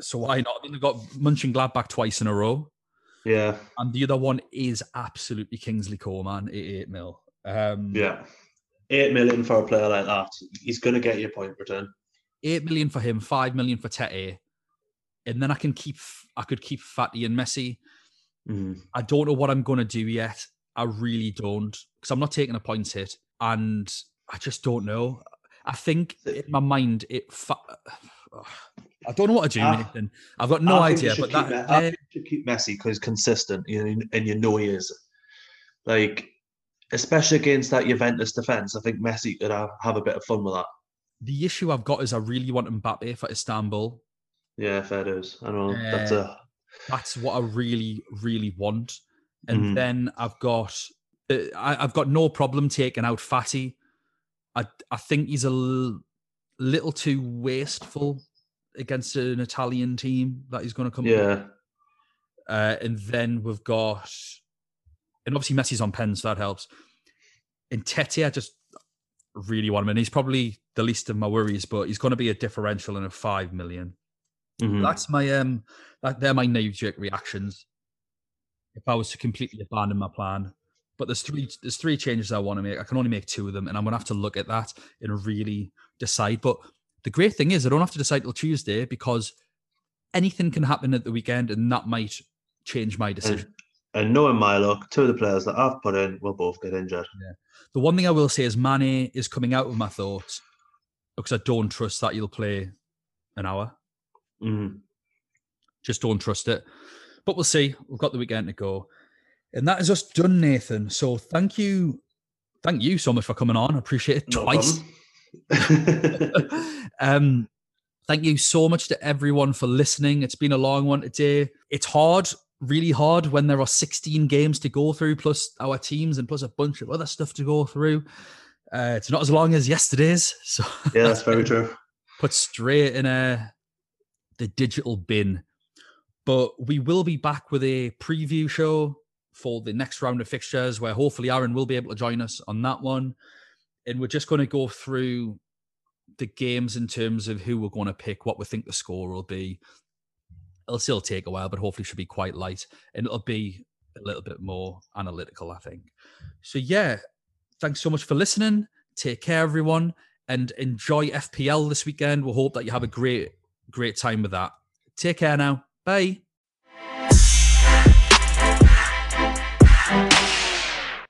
so why not? I they've got Mönchengladbach twice in a row, Yeah, and the other one is absolutely Kingsley Coman, eight mil. Um, yeah. Eight million for a player like that, he's going to get your point return. eight million for him, five million for Tete, and then I can keep I could keep Fati and Messi. Mhm. I don't know what I'm going to do yet. I really don't because I'm not taking a points hit, and I just don't know. I think in my mind it. Fa- I don't know what to do, Ah, Nathan. I've got no I think you idea, but that Me- I there- think you should keep Messi because he's consistent, you know, and you know he is. Like, especially against that Juventus defense, I think Messi could have, have a bit of fun with that. the issue I've got is I really want Mbappe for Istanbul. Yeah, fair dues. I know that's Uh, a That's what I really, really want. And Mhm. then I've got, uh, I, I've got no problem taking out Fati. I, I think he's a l- little too wasteful against an Italian team that he's going to come. Yeah. with. Uh, and then we've got, and obviously Messi's on pen, so that helps. And Tete, I just really want him, and he's probably the least of my worries, but he's going to be a differential in a five million. Mhm. That's my um, that, they're my knee jerk reactions. If I was to completely abandon my plan, but there's three there's three changes I want to make. I can only make two of them, and I'm gonna have to look at that and really decide. But the great thing is, I don't have to decide till Tuesday because anything can happen at the weekend, and that might change my decision. And, and knowing my luck, two of the players that I've put in will both get injured. The one thing I will say is Mane is coming out of my thoughts because I don't trust that you'll play an hour. Mhm. Just don't trust it. But we'll see. We've got the weekend to go. And that is us done, Nathan. So thank you. Thank you so much for coming on. I appreciate it No twice. um, thank you so much to everyone for listening. It's been a long one today. It's hard, really hard when there are 16 games to go through, plus our teams and plus a bunch of other stuff to go through. Uh, it's not as long as yesterday's. So yeah, that's very true. put straight in a the digital bin. But we will be back with a preview show for the next round of fixtures where hopefully Aaron will be able to join us on that one. And we're just going to go through the games in terms of who we're going to pick, what we think the score will be. It'll still take a while, but hopefully should be quite light. And it'll be a little bit more analytical, I think. So yeah, thanks so much for listening. Take care, everyone and enjoy FPL this weekend. We'll hope that you have a great, great time with that. Take care now. Bye.